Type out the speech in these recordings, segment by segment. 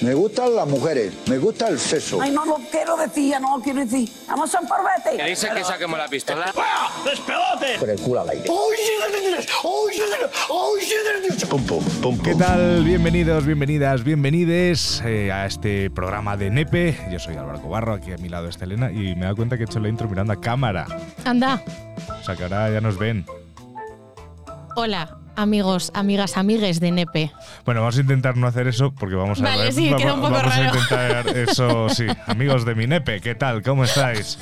Me gustan las mujeres, me gusta el sexo. Ay, no lo quiero decir, ya no lo quiero decir. Vamos a un parvete. ¿Qué dice que saquemos la pistola? Con el culo al aire. Pum, pum, pum, ¿Qué tal? Bienvenidos, bienvenidas, bienvenides eh, a este programa de Nepe. Yo soy Álvaro Cobarro, aquí a mi lado está Elena y me he dado cuenta que he hecho la intro mirando a cámara. Anda. O sea que ahora ya nos ven. Hola, amigos, amigas, amigues de Nepe. Bueno, vamos a intentar no hacer eso porque vamos a Vale, sí, queda un poco vamos a raro. intentar eso, sí. Amigos de mi Nepe, ¿qué tal? ¿Cómo estáis?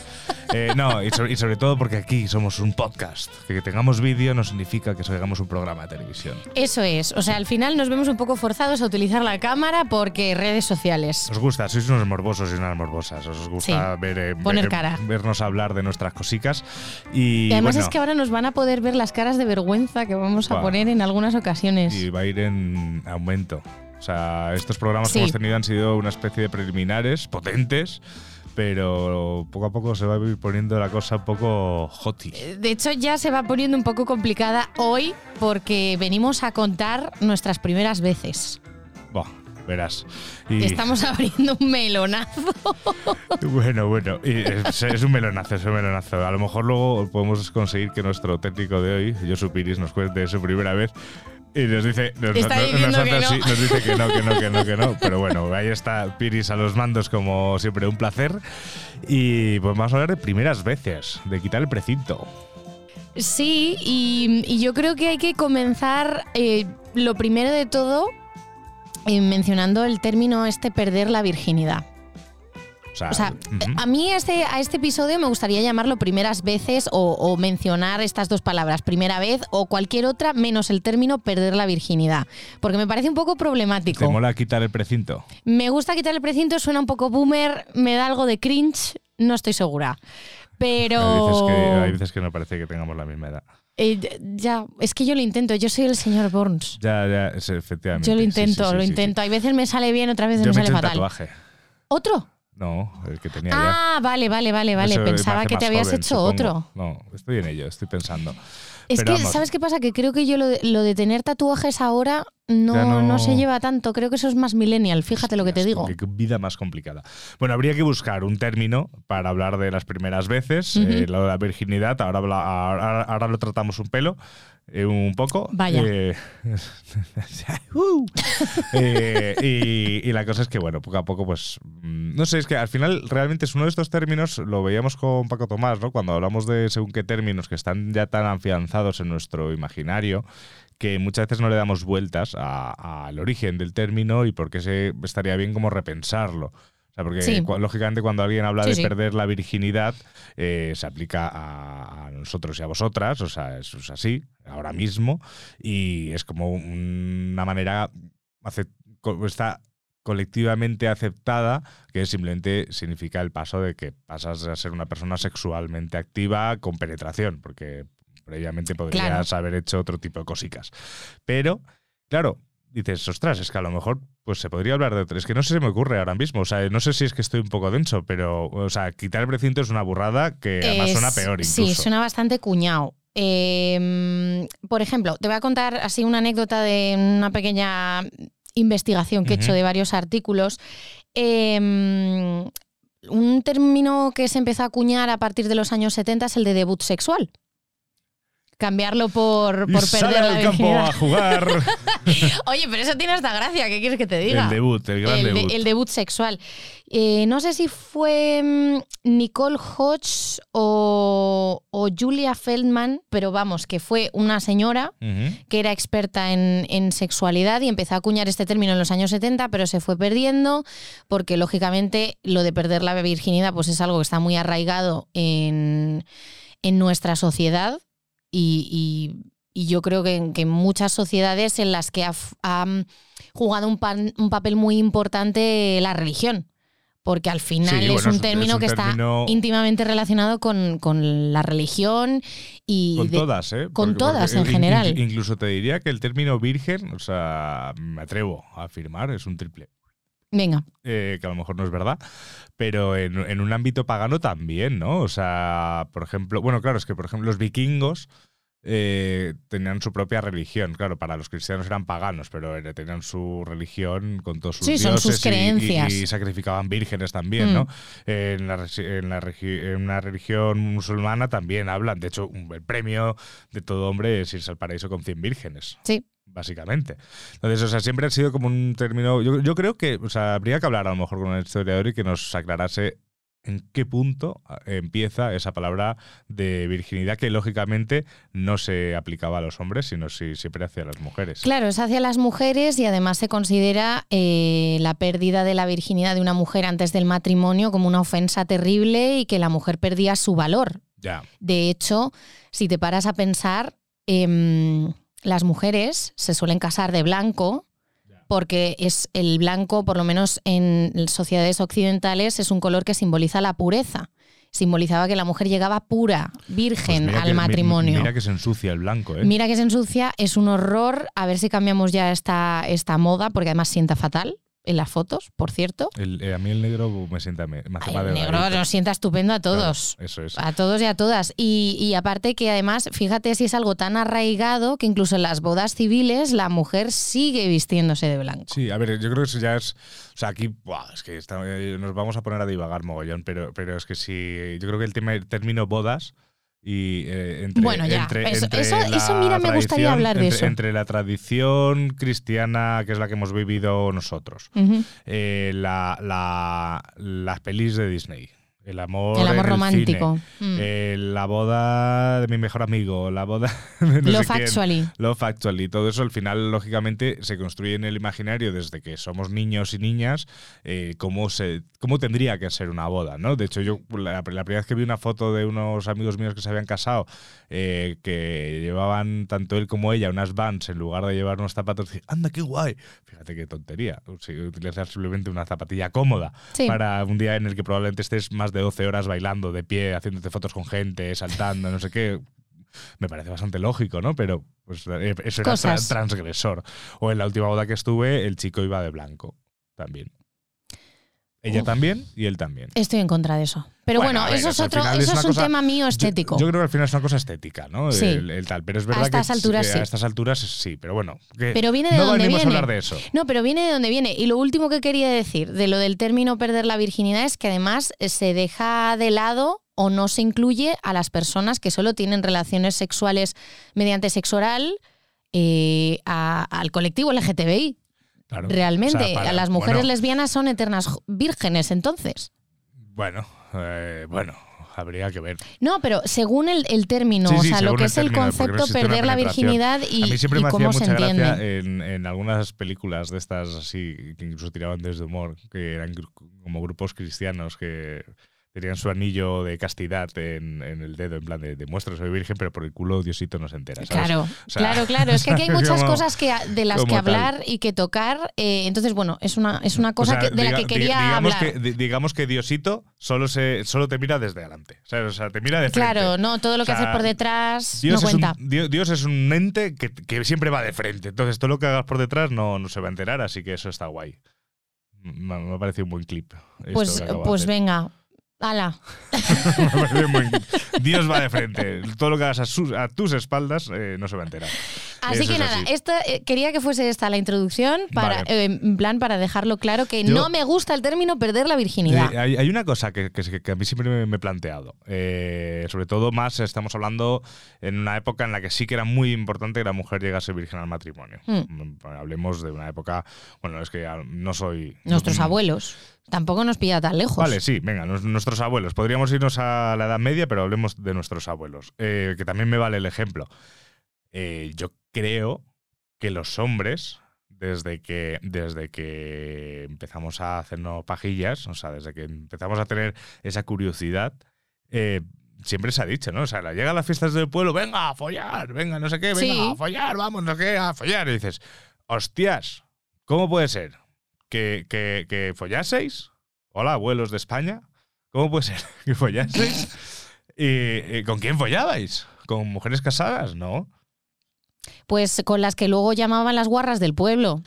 Eh, no, y sobre, y sobre todo porque aquí somos un podcast. Que tengamos vídeo no significa que hagamos un programa de televisión. Eso es, o sea, al final nos vemos un poco forzados a utilizar la cámara porque redes sociales. ¿Os gusta? Sois unos morbosos y unas morbosas. Os gusta Sí, ver, eh, poner ver- cara. vernos hablar de nuestras cosicas. Y, Y además bueno, es que ahora nos van a poder ver las caras de vergüenza que vamos a poner en algunas ocasiones. y va a ir en aumento. O sea, estos programas Sí. que hemos tenido han sido una especie de preliminares potentes, pero poco a poco se va a ir poniendo la cosa un poco hoti. De hecho, ya se va poniendo un poco complicada hoy porque venimos a contar nuestras primeras veces. Buah, verás. Y, Estamos abriendo un melonazo. Bueno, bueno, es, es un melonazo, es un melonazo. A lo mejor luego podemos conseguir que nuestro técnico de hoy, Josu Piris, nos cuente su primera vez. Y nos dice, nos, nosotros no. sí, nos dice que no, que no, que no, que no. Pero bueno, ahí está Piris a los mandos, como siempre, un placer. Y pues vamos a hablar de primeras veces, de quitar el precinto. Sí, y, y yo creo que hay que comenzar eh, lo primero de todo eh, mencionando el término este perder la virginidad. O sea, O sea, ujú. a mí este, a este episodio me gustaría llamarlo primeras veces o, o mencionar estas dos palabras, primera vez o cualquier otra, menos el término perder la virginidad, porque me parece un poco ¿te problemático. mola quitar el precinto? Me gusta quitar el precinto, suena un poco boomer, me da algo de cringe, no estoy segura. Pero... Hay veces, que, hay veces que no parece que tengamos la misma edad. Eh, ya, es que yo lo intento, yo soy el señor Burns. Ya, ya, es, efectivamente. Yo lo intento, sí, sí, lo sí, intento. Hay veces me sale bien, otras veces Yo me me he sale un fatal. tatuaje. ¿Otro? No, el que tenía ya. Ah, vale, vale, vale, vale. Pensaba que te habías joven, hecho supongo. otro. No, estoy en ello, estoy pensando. Es Pero que, vamos. ¿sabes qué pasa? Que creo que yo lo de, lo de tener tatuajes ahora no, no- no se lleva tanto. Creo que eso es más millennial, fíjate lo que te digo. Qué vida más complicada. Bueno, habría que buscar un término para hablar de las primeras veces, eh, lo de la virginidad. Ahora, ahora, ahora lo tratamos un pelo, eh, un poco. Vaya. Eh, uh. Eh, y, y la cosa es que, bueno, poco a poco, pues. mm, No sé, es que al final realmente es uno de estos términos, lo veíamos con Paco Tomás, ¿no? Cuando hablamos de según qué términos que están ya tan afianzados en nuestro imaginario que muchas veces no le damos vueltas al origen del término y por qué se estaría bien como repensarlo. Sea, porque Sí. lógicamente cuando alguien habla Sí, de sí. perder la virginidad, eh, se aplica a, a nosotros y a vosotras, o sea, eso es así, ahora mismo, y es como una manera, está colectivamente aceptada, que simplemente significa el paso de que pasas a ser una persona sexualmente activa con penetración, porque previamente podrías Claro. haber hecho otro tipo de cosicas. Pero, claro, dices, ostras, es que a lo mejor pues se podría hablar de otro. Es que no sé si me ocurre ahora mismo. O sea, no sé si es que estoy un poco denso, pero, o sea, quitar el precinto es una burrada que además Es- suena peor incluso. Sí, suena bastante cuñado. Eh, por ejemplo, te voy a contar así una anécdota de una pequeña investigación que he hecho de varios artículos. Eh, un término que se empezó a acuñar a partir de los años 70 es el de debut sexual. Cambiarlo por, Y por sale perder la al campo a jugar. Oye, pero eso tiene hasta gracia, ¿qué quieres que te diga? el debut, el gran el, de- debut. el debut sexual. Eh, no sé si fue mm, Nicole Hodge o, o Julia Feldman, pero vamos, que fue una señora que era experta en, en sexualidad y empezó a acuñar este término en los años 70, pero se fue perdiendo porque lógicamente lo de perder la virginidad pues es algo que está muy arraigado en, en nuestra sociedad y, y- y yo creo que en, que en muchas sociedades en las que ha, jugado un, pan- un papel muy importante la religión. Porque al final Sí, es bueno, un es- término que término- está íntimamente relacionado con, con la religión y Con de- todas, ¿eh? con todas, en general. in- Incluso te diría que el término virgen, o sea, me atrevo a afirmar, es un triple. Venga, eh, que a lo mejor no es verdad, pero en, en un ámbito pagano también, ¿no? O sea, por ejemplo, bueno, claro, es que por ejemplo los vikingos eh, tenían su propia religión. Claro, para los cristianos eran paganos, pero eh, tenían su religión con todos sus Sí, son dioses sus y- creencias. Y, sacrificaban vírgenes también, Mm. ¿no? En, la, resi- en, la regi- en una religión musulmana también hablan. De hecho, el premio de todo hombre es irse al paraíso con 100 vírgenes Sí. Básicamente. Entonces, o sea, siempre ha sido como un término. Yo, yo creo que, o sea, habría que hablar a lo mejor con un historiador y que nos aclarase en qué punto eh, empieza esa palabra de virginidad que lógicamente no se aplicaba a los hombres, sino si, siempre hacia las mujeres. Claro, es hacia las mujeres y además se considera eh, la pérdida de la virginidad de una mujer antes del matrimonio como una ofensa terrible y que la mujer perdía su valor. Ya. De hecho, si te paras a pensar, em, las mujeres se suelen casar de blanco porque es el blanco, por lo menos en sociedades occidentales, es un color que simboliza la pureza. Simbolizaba que la mujer llegaba pura, Pues virgen mira al que- matrimonio. Mira que se ensucia el blanco, ¿eh? Mira que se ensucia, es un horror. A ver si cambiamos ya esta, esta moda, porque además sienta fatal en las fotos, por cierto. El- eh, a mí el negro me sienta. Me, me hace Ay, el negro nos sienta estupendo a Claro, todos. eso es. A todos y a todas. Y, y aparte que además, fíjate si es algo tan arraigado que incluso en las bodas civiles la mujer sigue vistiéndose de blanco. Sí, a ver, yo creo que eso ya es. O sea, aquí buah, es que está- eh, nos vamos a poner a divagar mogollón, pero, pero es que sí. Yo creo que el, tema, el término bodas y eh, entre, Bueno, ya, entre- eso- entre eso- mira, me gustaría hablar de eso. Entre la tradición cristiana, que es la que hemos vivido nosotros, eh, la, la- las pelis de Disney. El amor, El amor en romántico. cine, Mm. eh, la boda de mi mejor amigo, la boda de no Love sé quién. Actually. Love Actually. Todo eso al final, lógicamente, se construye en el imaginario desde que somos niños y niñas, eh, cómo, se, cómo tendría que ser una boda, ¿no? De hecho, yo la, la primera vez que vi una foto de unos amigos míos que se habían casado, eh, que llevaban tanto él como ella unas vans en lugar de llevar unos zapatos, dije, anda, qué guay. Fíjate qué tontería. Utilizar simplemente una zapatilla cómoda Sí. para un día en el que probablemente estés más de 12 horas bailando de pie, haciéndote fotos con gente, saltando, no sé qué. Me parece bastante lógico, ¿no? Pero pues, eh, eso era tra- transgresor. O en la última boda que estuve, el chico iba de blanco también. Ella también y él también. Estoy en contra de eso. Pero Bueno, bueno, a ver, eso es otro, es eso es un cosa- tema mío estético. Yo, creo que al final es una cosa estética, ¿no? Sí. El, el tal. Pero es verdad estas que, alturas sí. a estas alturas sí, pero bueno. que Pero viene de no donde viene. a hablar de eso. No, pero viene de donde viene. Y lo último que quería decir de lo del término perder la virginidad es que además eh, se deja de lado o no se incluye a las personas que solo tienen relaciones sexuales mediante sexo oral eh, a- al colectivo LGTBI. Claro. Realmente, O sea, para- a las mujeres bueno, lesbianas son eternas vírgenes, entonces. Bueno, eh, bueno, habría que ver. No, pero según el, el término, Sí, o sea, lo que es el término, concepto perder la virginidad y, a mí siempre y me hacía cómo mucha se entiende. en, en algunas películas de estas así, que incluso tiraban desde humor, que eran como grupos cristianos que tenían su anillo de castidad en, en el dedo, en plan de demuestra soy virgen, pero por el culo Diosito no se entera. ¿sabes? Claro, O sea, claro, claro. Es que aquí hay muchas como- cosas que, de las que tal. hablar y que tocar. eh, entonces, bueno, es una, es una O cosa sea, que- de la que quería digamos hablar. Que, di- digamos que Diosito solo, se, solo te mira desde adelante. ¿sabes? O sea, te mira de frente. Claro, no, todo lo que haces por detrás Dios, no es un, cuenta. Dios, Dios es un ente que, que siempre va de frente. Entonces, todo lo que hagas por detrás no, no se va a enterar, así que eso está guay. Me, me ha parecido un buen clip. Pues, de pues venga, ala. Dios va de frente. Todo lo que hagas a, sus- a tus espaldas eh, no se va a enterar. Así Eso que es nada, así. esto, eh, quería que fuese esta la introducción, para, Vale. eh, en plan para dejarlo claro que Yo- no me gusta el término perder la virginidad. Eh, hay, hay una cosa que, que- que a mí siempre me, me he planteado. Eh, sobre todo más estamos hablando en una época en la que sí que era muy importante que la mujer llegase virgen al matrimonio. Hmm. Hablemos de una época, bueno, es que no soy... Nuestros mm, abuelos. Tampoco nos pilla tan lejos. Vale, sí, venga, nos- nuestros abuelos. Podríamos irnos a la Edad Media, pero hablemos de nuestros abuelos. Eh, que también me vale el ejemplo. Eh, yo creo que los hombres, desde que, desde que empezamos a hacernos pajillas, o sea, desde que empezamos a tener esa curiosidad, eh, siempre se ha dicho, ¿no? O sea, llega a las fiestas del pueblo, venga a follar, venga, no sé qué, venga Sí. a follar, vamos, no sé qué, a follar. Y dices, hostias, ¿cómo puede ser? ¿Que, que, que follaseis? Hola, abuelos de España. ¿Cómo puede ser que follaseis? ¿Y, y con quién follabais? ¿Con mujeres casadas? No. Pues con las que luego llamaban las guarras del pueblo.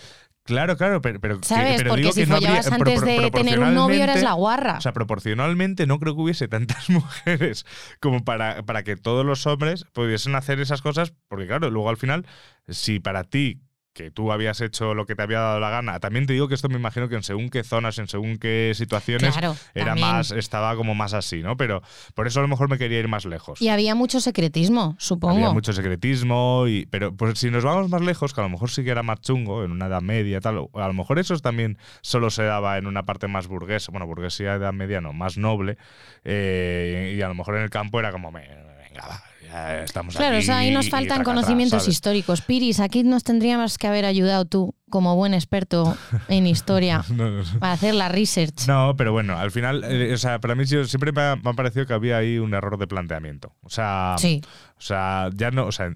Claro, claro, pero, ¿Sabes? pero Porque digo si que no habría- follabas antes pro- de tener un novio eras la guarra. O sea, proporcionalmente no creo que hubiese tantas mujeres como para, para que todos los hombres pudiesen hacer esas cosas, porque claro, luego al final, si para ti que tú habías hecho lo que te había dado la gana, también te digo que esto me imagino que en según qué zonas, en según qué situaciones, Claro, era también. más, estaba como más así, ¿no? Pero por eso a lo mejor me quería ir más lejos. Y había mucho secretismo, supongo. Había mucho secretismo, y, pero pues, si nos vamos más lejos, que a lo mejor sí que era más chungo, en una edad media, tal, o a lo mejor eso también solo se daba en una parte más burguesa, bueno, burguesía edad media no, más noble, eh, y a lo mejor en el campo era como, "Me- venga, va, ya estamos Claro, aquí. o sea, ahí nos faltan traca, traca", conocimientos ¿sabes? históricos. Piris, aquí nos tendríamos que haber ayudado tú, como buen experto en historia, No, no, no. para hacer la research. No, pero bueno, al final, eh, o sea, para mí siempre me ha, me ha parecido que había ahí un error de planteamiento. O sea, Sí. O sea, ya no, o sea,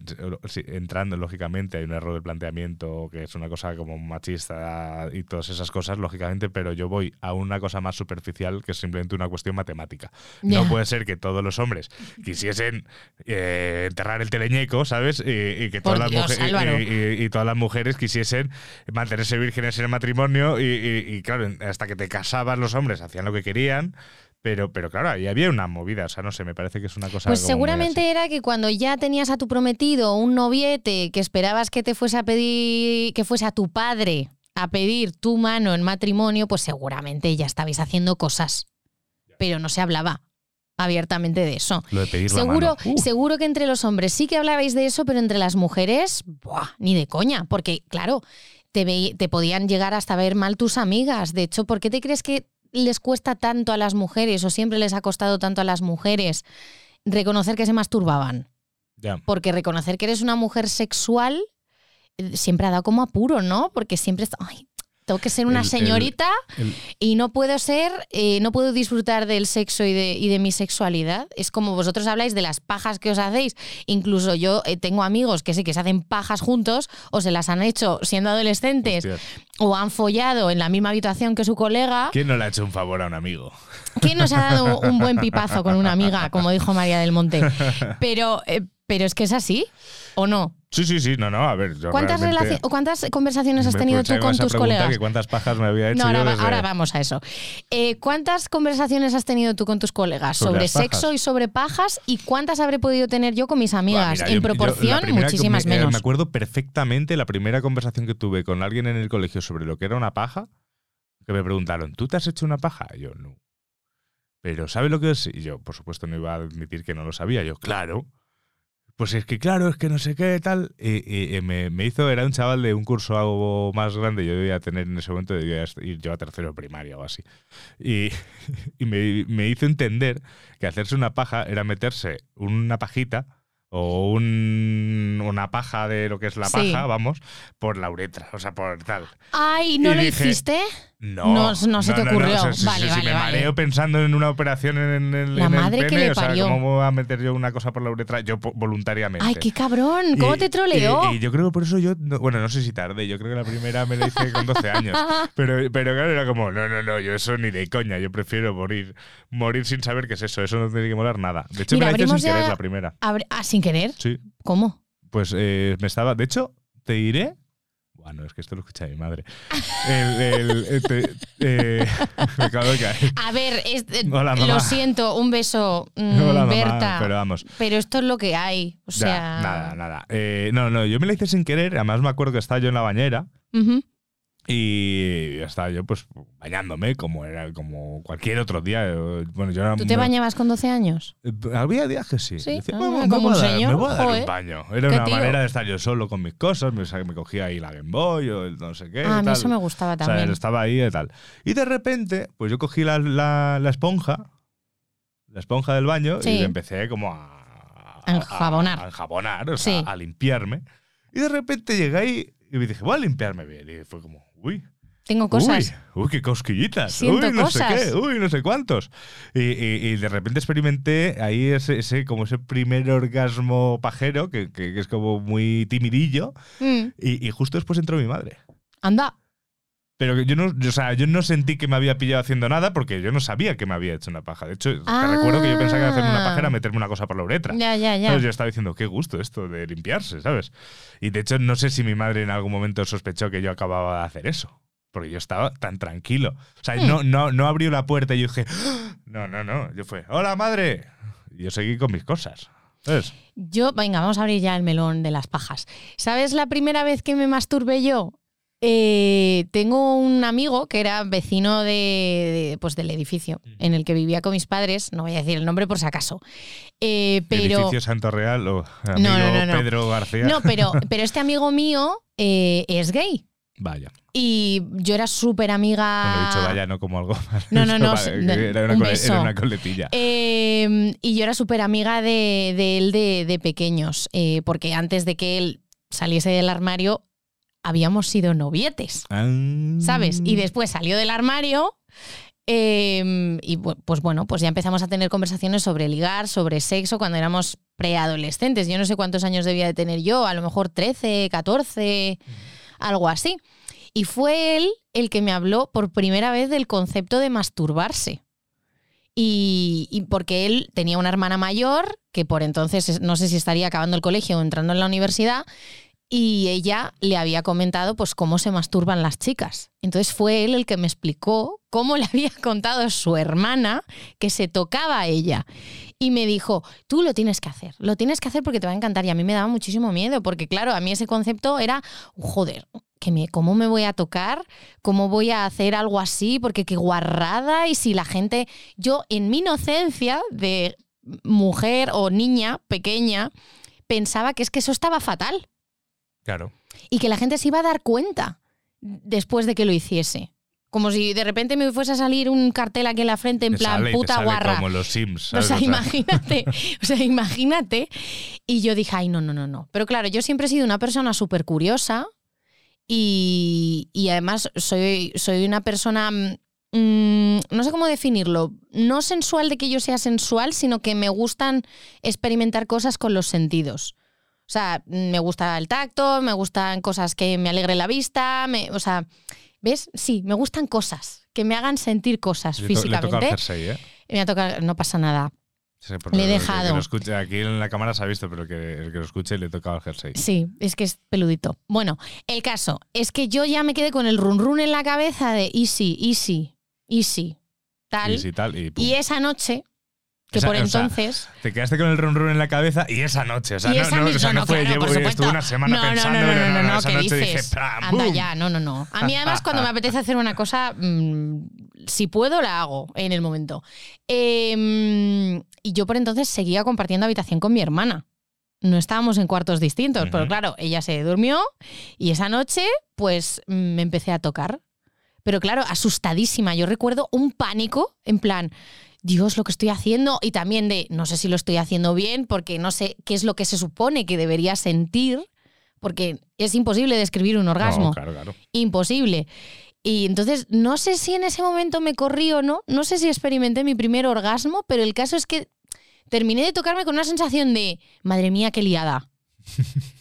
entrando lógicamente hay un error de planteamiento que es una cosa como machista y todas esas cosas, lógicamente, pero yo voy a una cosa más superficial que es simplemente una cuestión matemática. No puede ser que todos los hombres quisiesen eh, enterrar el teleñeco, ¿sabes? Y, y que todas las, Dios, mujeres Álvaro. y, y- y todas las mujeres quisiesen mantenerse vírgenes en el matrimonio y, y- y, claro, hasta que te casabas los hombres hacían lo que querían. Pero, pero claro, ahí había una movida, o sea, no sé, me parece que es una cosa. Pues como seguramente era que cuando ya tenías a tu prometido un noviete que esperabas que te fuese a pedir, que fuese a tu padre a pedir tu mano en matrimonio, pues seguramente ya estabais haciendo cosas. Pero no se hablaba abiertamente de eso. Lo de pedir la Seguro, mano. Uh. seguro que entre los hombres sí que hablabais de eso, pero entre las mujeres, ¡buah! ni de coña. Porque, claro, te, te podían llegar hasta ver mal tus amigas. De hecho, ¿por qué te crees que les cuesta tanto a las mujeres o siempre les ha costado tanto a las mujeres reconocer que se masturbaban? Porque reconocer que eres una mujer sexual eh, siempre ha dado como apuro, ¿no? Porque siempre está, ay, tengo que ser una El- señorita el- y no puedo ser, eh, no puedo disfrutar del sexo y de, y de mi sexualidad. Es como vosotros habláis de las pajas que os hacéis. Incluso yo eh, tengo amigos que sí que se hacen pajas juntos o se las han hecho siendo adolescentes o han follado en la misma habitación que su colega. ¿Quién no le ha hecho un favor a un amigo? ¿Quién nos ha dado un buen pipazo con una amiga, como dijo María del Monte? Pero, eh, pero es que es así, ¿o no? Sí, sí, sí, no, no, a ver. Yo ¿Cuántas, o ¿Cuántas conversaciones has tenido tú con tus colegas? que cuántas pajas me había hecho No, ahora, yo va- desde- ahora vamos a eso. Eh, ¿Cuántas conversaciones has tenido tú con tus colegas Sobre sexo y sobre pajas? ¿Y cuántas habré podido tener yo con mis amigas? mira, en yo- proporción, muchísimas me, eh, menos. Me acuerdo perfectamente la primera conversación que tuve con alguien en el colegio sobre lo que era una paja, que me preguntaron, ¿tú te has hecho una paja? Y yo, no. Pero ¿sabes lo que es? Y yo, por supuesto, no iba a admitir que no lo sabía. Yo, claro. Pues es que claro, es que no sé qué, tal. Y, me, me hizo, era un chaval de un curso algo más grande, yo debía tener en ese momento, debía ir yo a tercero primaria o así. Y, y me, me hizo entender que hacerse una paja era meterse una pajita o un- una paja de lo que es la Sí. paja, vamos, por la uretra, o sea, por tal. Ay, ¿no Y lo dije, hiciste? No, No, no se te ocurrió. o sea, si- Vale, si, vale, me vale. mareo pensando en una operación en, el La en el madre que le o sea, parió. ¿cómo voy a meter yo una cosa por la uretra? Yo voluntariamente. Ay, qué cabrón. ¿Cómo Y- te troleó? Y, y yo creo que por eso yo, no- bueno, no sé si tarde, yo creo que la primera me la hice con 12 años. Pero, pero claro, era como, no, no, no, yo eso ni de coña, yo prefiero morir, morir sin saber qué es eso, eso no tiene que molar nada. De hecho, Mira, me la hice sin querer la primera. Ah, sin querer. Sí, ¿Cómo? pues eh, me estaba, de hecho, te diré... Bueno, es que esto lo escucha mi madre. El, el- te- eh, me acabo de caer. A ver, es- eh, Hola, lo siento, un beso, mm, Hola, mamá, Berta. pero vamos. Pero esto es lo que hay. O Ya, sea. nada, nada. Eh, no, no, yo me la hice sin querer. Además, me acuerdo que estaba yo en la bañera Ujú. Y estaba yo, pues, bañándome como era como cualquier otro día. Eh, Bueno, yo era ¿Tú te muy- bañabas con 12 años? Eh, Había días que sí. Sí, Decía, ah, "Me- me como un a dar- señor, Me voy a dar joder. un baño. Era una tío. manera de estar yo solo con mis cosas. Me, me cogía ahí la Game Boy o el no sé qué. Ah, a mí eso me gustaba O sea, también. estaba ahí y tal. Y de repente, pues yo cogí la, la- la esponja, la esponja del baño, Sí. y empecé como a. A enjabonar. A, enjabonar, o sea, Sí. a limpiarme. Y de repente llegué ahí y me dije, voy a limpiarme bien. Y fue como, uy. Tengo cosas. Uy, uy, qué cosquillitas. Siento uy, no cosas. sé qué. Uy, no sé cuántos. Y, y- y de repente experimenté ahí ese, ese, como ese primer orgasmo pajero, que, que- que es como muy timidillo. Mm, Y, y justo después entró mi madre. Anda. Pero yo no, o sea, yo no sentí que me había pillado haciendo nada porque yo no sabía que me había hecho una paja. De hecho, te Ah. recuerdo que yo pensaba que hacerme una paja era meterme una cosa por la uretra. Ya, ya, ya. ¿Sabes? Yo estaba diciendo, qué gusto esto de limpiarse, ¿sabes? Y de hecho, no sé si mi madre en algún momento sospechó que yo acababa de hacer eso. Porque yo estaba tan tranquilo. O sea, Hmm. no, no, no abrió la puerta y yo dije, "Ah". no, no, no. Yo fue, hola madre. Y yo seguí con mis cosas. ¿Sabes? Yo, venga, vamos a abrir ya el melón de las pajas. ¿Sabes la primera vez que me masturbé yo? Eh, tengo un amigo que era vecino de, de, pues del edificio en el que vivía con mis padres, no voy a decir el nombre por si acaso, Eh, pero... Edificio Santo Real o amigo No, no, no. Pedro García. No, pero, pero este amigo mío eh, es gay. Vaya. Y yo era súper amiga. Bueno, he dicho vaya, no como algo. Ah. No, no, no, era, una un cole- beso. era una coletilla. Eh, y yo era súper amiga de, de él de, de pequeños, eh, porque antes de que él saliese del armario, habíamos sido novietes, Ah. ¿sabes? Y después salió del armario. eh, y pues bueno, pues ya empezamos a tener conversaciones sobre ligar, sobre sexo cuando éramos preadolescentes. Yo no sé cuántos años debía de tener yo, a lo mejor 13, 14, algo así. Y fue él el que me habló por primera vez del concepto de masturbarse. Y, y porque él tenía una hermana mayor, que por entonces es- no sé si estaría acabando el colegio o entrando en la universidad, y ella le había comentado pues cómo se masturban las chicas. Entonces fue él el que me explicó cómo le había contado su hermana que se tocaba a ella. Y me dijo, tú lo tienes que hacer, lo tienes que hacer porque te va a encantar. Y a mí me daba muchísimo miedo, porque claro, a mí ese concepto era, joder, que me, ¿cómo me voy a tocar? ¿Cómo voy a hacer algo así? Porque qué guarrada. Y si la gente, yo en mi inocencia de mujer o niña pequeña, pensaba que es que eso estaba fatal Claro. y que la gente se iba a dar cuenta después de que lo hiciese. Como si de repente me fuese a salir un cartel aquí en la frente en Te plan sale y te puta sale guarra. Como los Sims. O sea, imagínate, o sea, imagínate. Y yo dije, ay, no, no, no, no. Pero claro, yo siempre he sido una persona súper curiosa y, y además soy, soy una persona, mm, no sé cómo definirlo, no sensual de que yo sea sensual, sino que me gustan experimentar cosas con los sentidos. O sea, me gusta el tacto, me gustan cosas que me alegren la vista, me- o sea, ¿ves? Sí, me gustan cosas, que me hagan sentir cosas Le to- Le toca físicamente. el jersey, ¿eh? Me ha tocado, no pasa nada. Sí, Le he dejado. que lo escuche- aquí en la cámara se ha visto, pero que el que lo escuche le toca el jersey. Sí, es que es peludito. Bueno, el caso es que yo ya me quedé con el run run en la cabeza de easy, easy, easy, tal. Y si tal, y. Y esa noche, que por sea, entonces. Te quedaste con el run run en la cabeza y esa noche. O sea, y no, esa no, o misma- sea, no no, fue claro, llevo estuve una semana pensando, no, no, no, no, esa ¿qué noche dices? Anda ya, no, no, no. A mí además cuando me apetece hacer una cosa, mm, si puedo la hago en el momento. Eh, y yo por entonces seguía compartiendo habitación con mi hermana. No estábamos en cuartos distintos, pero claro, ella se durmió y esa noche pues mm, me empecé a tocar. Pero claro, asustadísima. Yo recuerdo un pánico en plan, Dios, lo que estoy haciendo y también de, no sé si lo estoy haciendo bien porque no sé qué es lo que se supone que debería sentir, porque es imposible describir un orgasmo No, claro, claro. imposible. Y entonces no sé si en ese momento me corrí o no, no sé si experimenté mi primer orgasmo, pero el caso es que terminé de tocarme con una sensación de, madre mía, qué liada.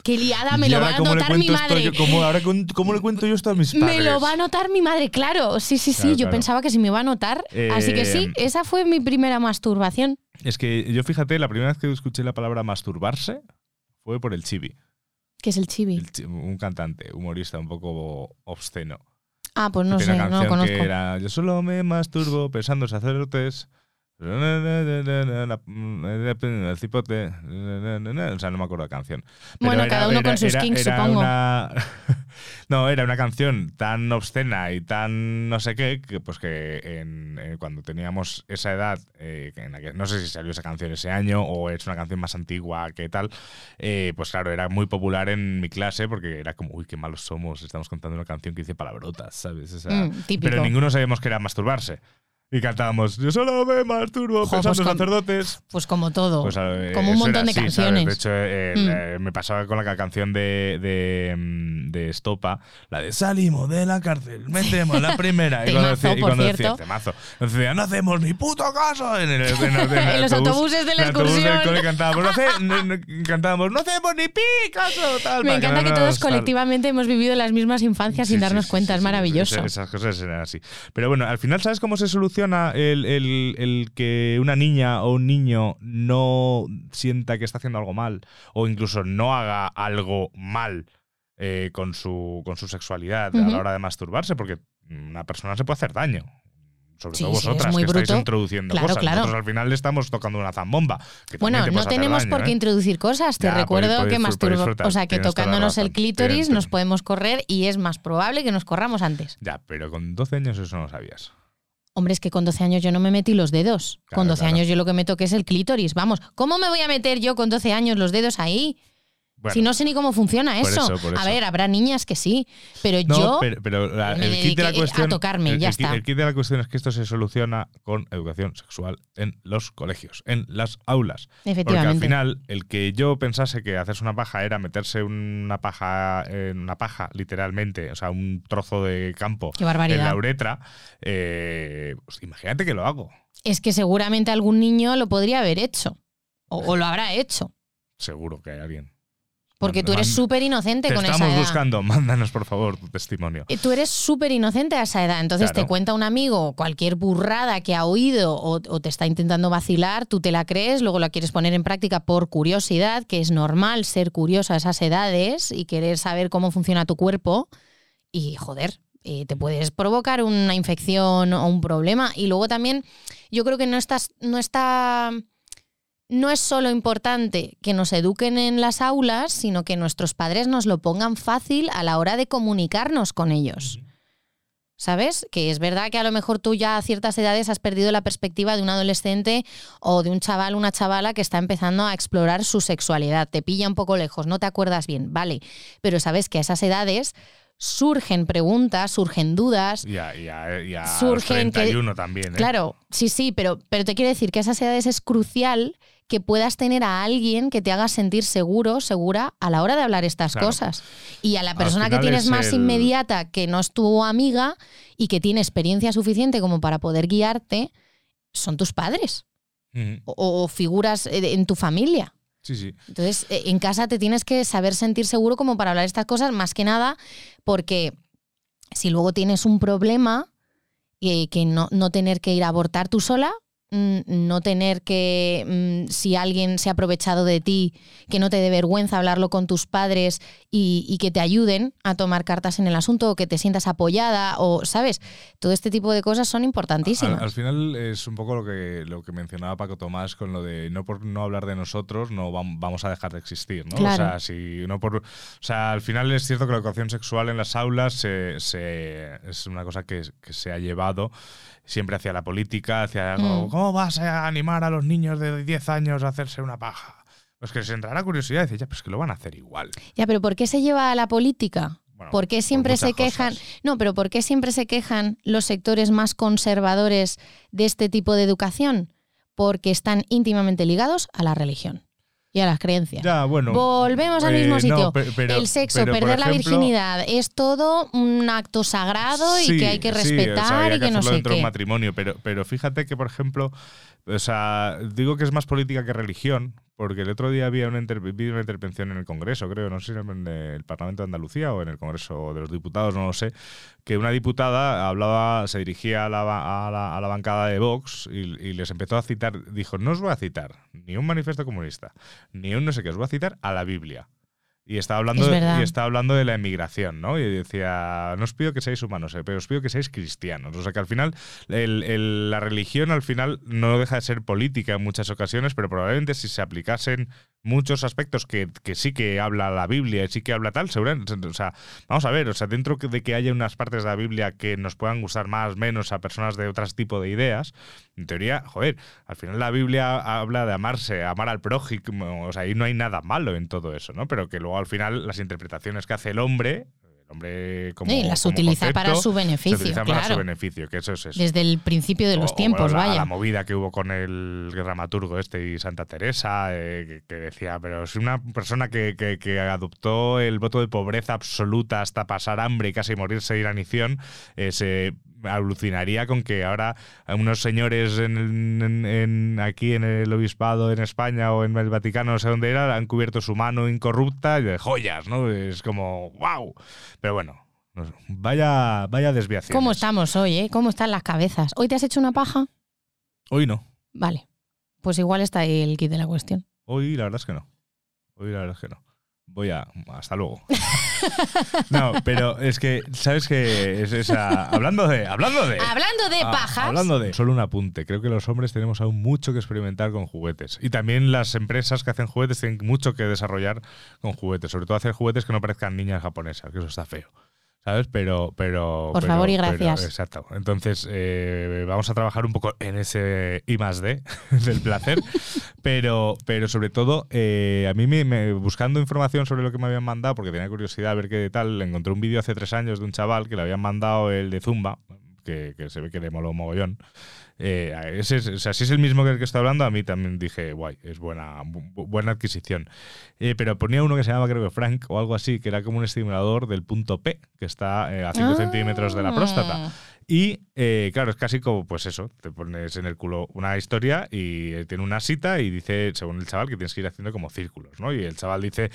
Qué liada me ¿Y lo va a notar mi madre. yo- cómo, ahora ¿Cómo le cuento yo esto a mis padres? Me lo va a notar mi madre, claro. Sí, sí, sí. Claro, yo claro. pensaba que se me iba a notar. Así que sí, Eh, esa fue mi primera masturbación. Es que yo, fíjate, la primera vez que escuché la palabra masturbarse fue por el Chibi, que es el chibi? el un cantante, humorista un poco obsceno. Ah, pues no sé, no lo conozco. era Yo solo me masturbo pensando sacerdotes. El cipote. O sea, no me acuerdo la canción. Pero Bueno, cada uno con sus kinks, supongo. una- no, era una canción tan obscena y tan no sé qué, que pues que en- eh, cuando teníamos esa edad, eh, que en la que no sé si salió esa canción ese año o es una canción más antigua que tal, eh, pues claro, era muy popular en mi clase porque era como, uy, qué malos somos, estamos contando una canción que dice palabrotas, ¿sabes? Mm, pero ninguno sabíamos que era masturbarse. Y cantábamos, yo solo me masturbo Jo, pensando pues en sacerdotes. Pues como todo. Pues, eh, como un montón de así, ¿sabes? canciones. De hecho, eh, Mm. eh, me pasaba con la canción de, de, mm, de Estopa, la de salimos de la cárcel, metemos la primera. y cuando decía, y cuando decía, temazo, decía, no hacemos ni puto caso en, el, en, el- en el En los autobuses de la en el autobús del excursión. cole cantábamos, no, hace- no- no- cantábamos, no hacemos ni pi caso. Tal, Me encanta que no todos colectivamente hemos vivido las mismas infancias Sí, sin darnos sí, cuenta. es maravilloso. esa- Esas cosas eran así. Pero bueno, al final, ¿sabes cómo se soluciona el, el- el que una niña o un niño no sienta que está haciendo algo mal? O incluso no haga algo mal eh, con, su, con su sexualidad a la hora de masturbarse, porque una persona se puede hacer daño. Sobre Sí, todo sí, vosotras, muy que estáis introduciendo Claro, cosas. claro. Nosotros al final le estamos tocando una zambomba. que Bueno, te no tenemos daño, por qué ¿eh? introducir cosas. Te Ya, recuerdo podéis- que masturbo, o sea, que tocándonos el clítoris nos podemos correr y es más probable que nos corramos antes. Ya, pero con 12 años eso no lo sabías. Hombre, es que con 12 años yo no me metí los dedos. Claro, con 12 claro. años yo lo que me toqué es el clítoris. Vamos, ¿cómo me voy a meter yo con 12 años los dedos ahí? Bueno, si no sé ni cómo funciona por eso. A ver, habrá niñas que sí, pero No, yo pero, pero la- me el kit de la cuestión. a tocarme, el, ya el está. el kit de la cuestión es que esto se soluciona con educación sexual en los colegios, en las aulas. Porque al efectivamente. final, el que yo pensase que hacerse una paja era meterse una paja en una paja, literalmente, o sea, un trozo de campo en la uretra, eh, pues imagínate que lo hago. Es que seguramente algún niño lo podría haber hecho. O, o lo habrá hecho. Seguro que hay alguien. Porque tú eres súper inocente Te con esa estamos edad. buscando, mándanos por favor tu testimonio. Eh, Tú eres súper inocente a esa edad. Entonces Claro. te cuenta un amigo cualquier burrada que ha oído o, o te está intentando vacilar, tú te la crees, luego la quieres poner en práctica por curiosidad, que es normal ser curioso a esas edades y querer saber cómo funciona tu cuerpo. Y joder, eh, te puedes provocar una infección o un problema. Y luego también, yo creo que no estás, no está. No es solo importante que nos eduquen en las aulas, sino que nuestros padres nos lo pongan fácil a la hora de comunicarnos con ellos. ¿Sabes? Que es verdad que a lo mejor tú ya a ciertas edades has perdido la perspectiva de un adolescente o de un chaval, una chavala que está empezando a explorar su sexualidad. Te pilla un poco lejos, no te acuerdas bien, vale. Pero sabes que a esas edades surgen preguntas, surgen dudas. Y a, y a- y a Surgen los que- 31 también. ¿eh? Claro, sí, sí, pero, pero te quiero decir que a esas edades es crucial que puedas tener a alguien que te haga sentir seguro, segura a la hora de hablar estas Claro. cosas. Y a la persona que tienes es más el- inmediata, que no es tu amiga y que tiene experiencia suficiente como para poder guiarte, son tus padres o, o figuras eh, en tu familia. Sí, sí. Entonces, eh, en casa te tienes que saber sentir seguro como para hablar estas cosas, más que nada porque si luego tienes un problema, eh, que no, no tener que ir a abortar tú sola, no tener que, mm, si alguien se ha aprovechado de ti, que no te dé vergüenza hablarlo con tus padres y, y que te ayuden a tomar cartas en el asunto, o que te sientas apoyada, o, ¿sabes? Todo este tipo de cosas son importantísimas. Al, al final es un poco lo que, lo que mencionaba Paco Tomás con lo de no por no hablar de nosotros no vam- vamos a dejar de existir, ¿no? Claro. O sea, si no por, o sea, al final es cierto que la educación sexual en las aulas se- se- es una cosa que, que se ha llevado siempre hacia la política, hacia Mm. cómo vas a animar a los niños de 10 años a hacerse una paja. Pues que les entrará curiosidad y dice, ya, pues que lo van a hacer igual. Ya, pero ¿por qué se lleva a la política? Bueno, ¿Por qué siempre se quejan? cosas. No, pero ¿por qué siempre se quejan los sectores más conservadores de este tipo de educación? Porque están íntimamente ligados a la religión y a las creencias. Ya, bueno. Volvemos al eh, mismo no, sitio. pe- pero- el sexo, pero, perder la ejemplo, virginidad, es todo un acto sagrado y Sí, que hay que sí, o sea, respetar había y que, no hacerlo sé dentro de un qué. matrimonio, pero, pero fíjate que, por ejemplo, o sea, digo que es más política que religión, porque el otro día había una, vi una intervención en el Congreso, creo, no sé si en el Parlamento de Andalucía o en el Congreso de los Diputados, no lo sé, que una diputada hablaba, se dirigía a la bancada de Vox y, y les empezó a citar, dijo, no os voy a citar ni un manifiesto comunista, ni un no sé qué, os voy a citar a la Biblia. Y está hablando, Es y está hablando de la emigración, ¿no? Y decía, no os pido que seáis humanos, eh, pero os pido que seáis cristianos. O sea que al final, el- el- la religión al final no deja de ser política en muchas ocasiones, pero probablemente si se aplicasen muchos aspectos que, que sí que habla la Biblia y sí que habla tal, seguramente, o sea, vamos a ver, o sea, dentro de que haya unas partes de la Biblia que nos puedan gustar más, menos a personas de otro tipo de ideas, en teoría, joder, al final la Biblia habla de amarse, amar al prójimo, o sea, ahí no hay nada malo en todo eso, ¿no? Pero que luego al final las interpretaciones que hace el hombre, el hombre como, Sí, las como utiliza para su beneficio, Se utilizan para claro. su beneficio, que eso es eso. Desde el principio de los O- tiempos, la, vaya. la movida que hubo con el dramaturgo este y Santa Teresa, eh, que, que decía, pero es una persona que, que- que adoptó el voto de pobreza absoluta hasta pasar hambre y casi morirse de inanición, eh, se alucinaría con que ahora unos señores en, en- en- aquí en el obispado en España o en el Vaticano, no sé dónde era, han cubierto su mano incorrupta de joyas, ¿no? Es como, wow. Pero bueno, vaya, vaya desviación. ¿Cómo estamos hoy, eh? ¿Cómo están las cabezas? ¿Hoy te has hecho una paja? Hoy no. Vale. Pues igual está ahí el kit de la cuestión. Hoy la verdad es que no. Hoy la verdad es que no. Voy a. Hasta luego. no, pero es que, ¿sabes qué? Es esa, hablando de. Hablando de. Hablando de Ah, pajas. Hablando de. Solo un apunte. Creo que los hombres tenemos aún mucho que experimentar con juguetes. Y también las empresas que hacen juguetes tienen mucho que desarrollar con juguetes. Sobre todo hacer juguetes que no parezcan niñas japonesas, que eso está feo. ¿Sabes? Pero. pero Por pero- favor y pero- gracias. exacto. Entonces, eh, vamos a trabajar un poco en ese I más D del placer. pero, pero sobre todo, eh, a mí me, me- buscando información sobre lo que me habían mandado, porque tenía curiosidad a ver qué tal, encontré un vídeo hace tres años de un chaval que le habían mandado el de Zumba, que, que se ve que le moló mogollón. Eh, ese es, o sea, si es el mismo que el que estoy hablando, a mí también dije, guay, es buena, bu- buena adquisición. Eh, pero ponía uno que se llamaba, creo que Frank o algo así, que era como un estimulador del punto P, que está eh, a 5 Ah. centímetros de la próstata. Y eh, claro, es casi como, pues eso, te pones en el culo una historia y eh, tiene una cita y dice, según el chaval, que tienes que ir haciendo como círculos, ¿no? Y el chaval dice,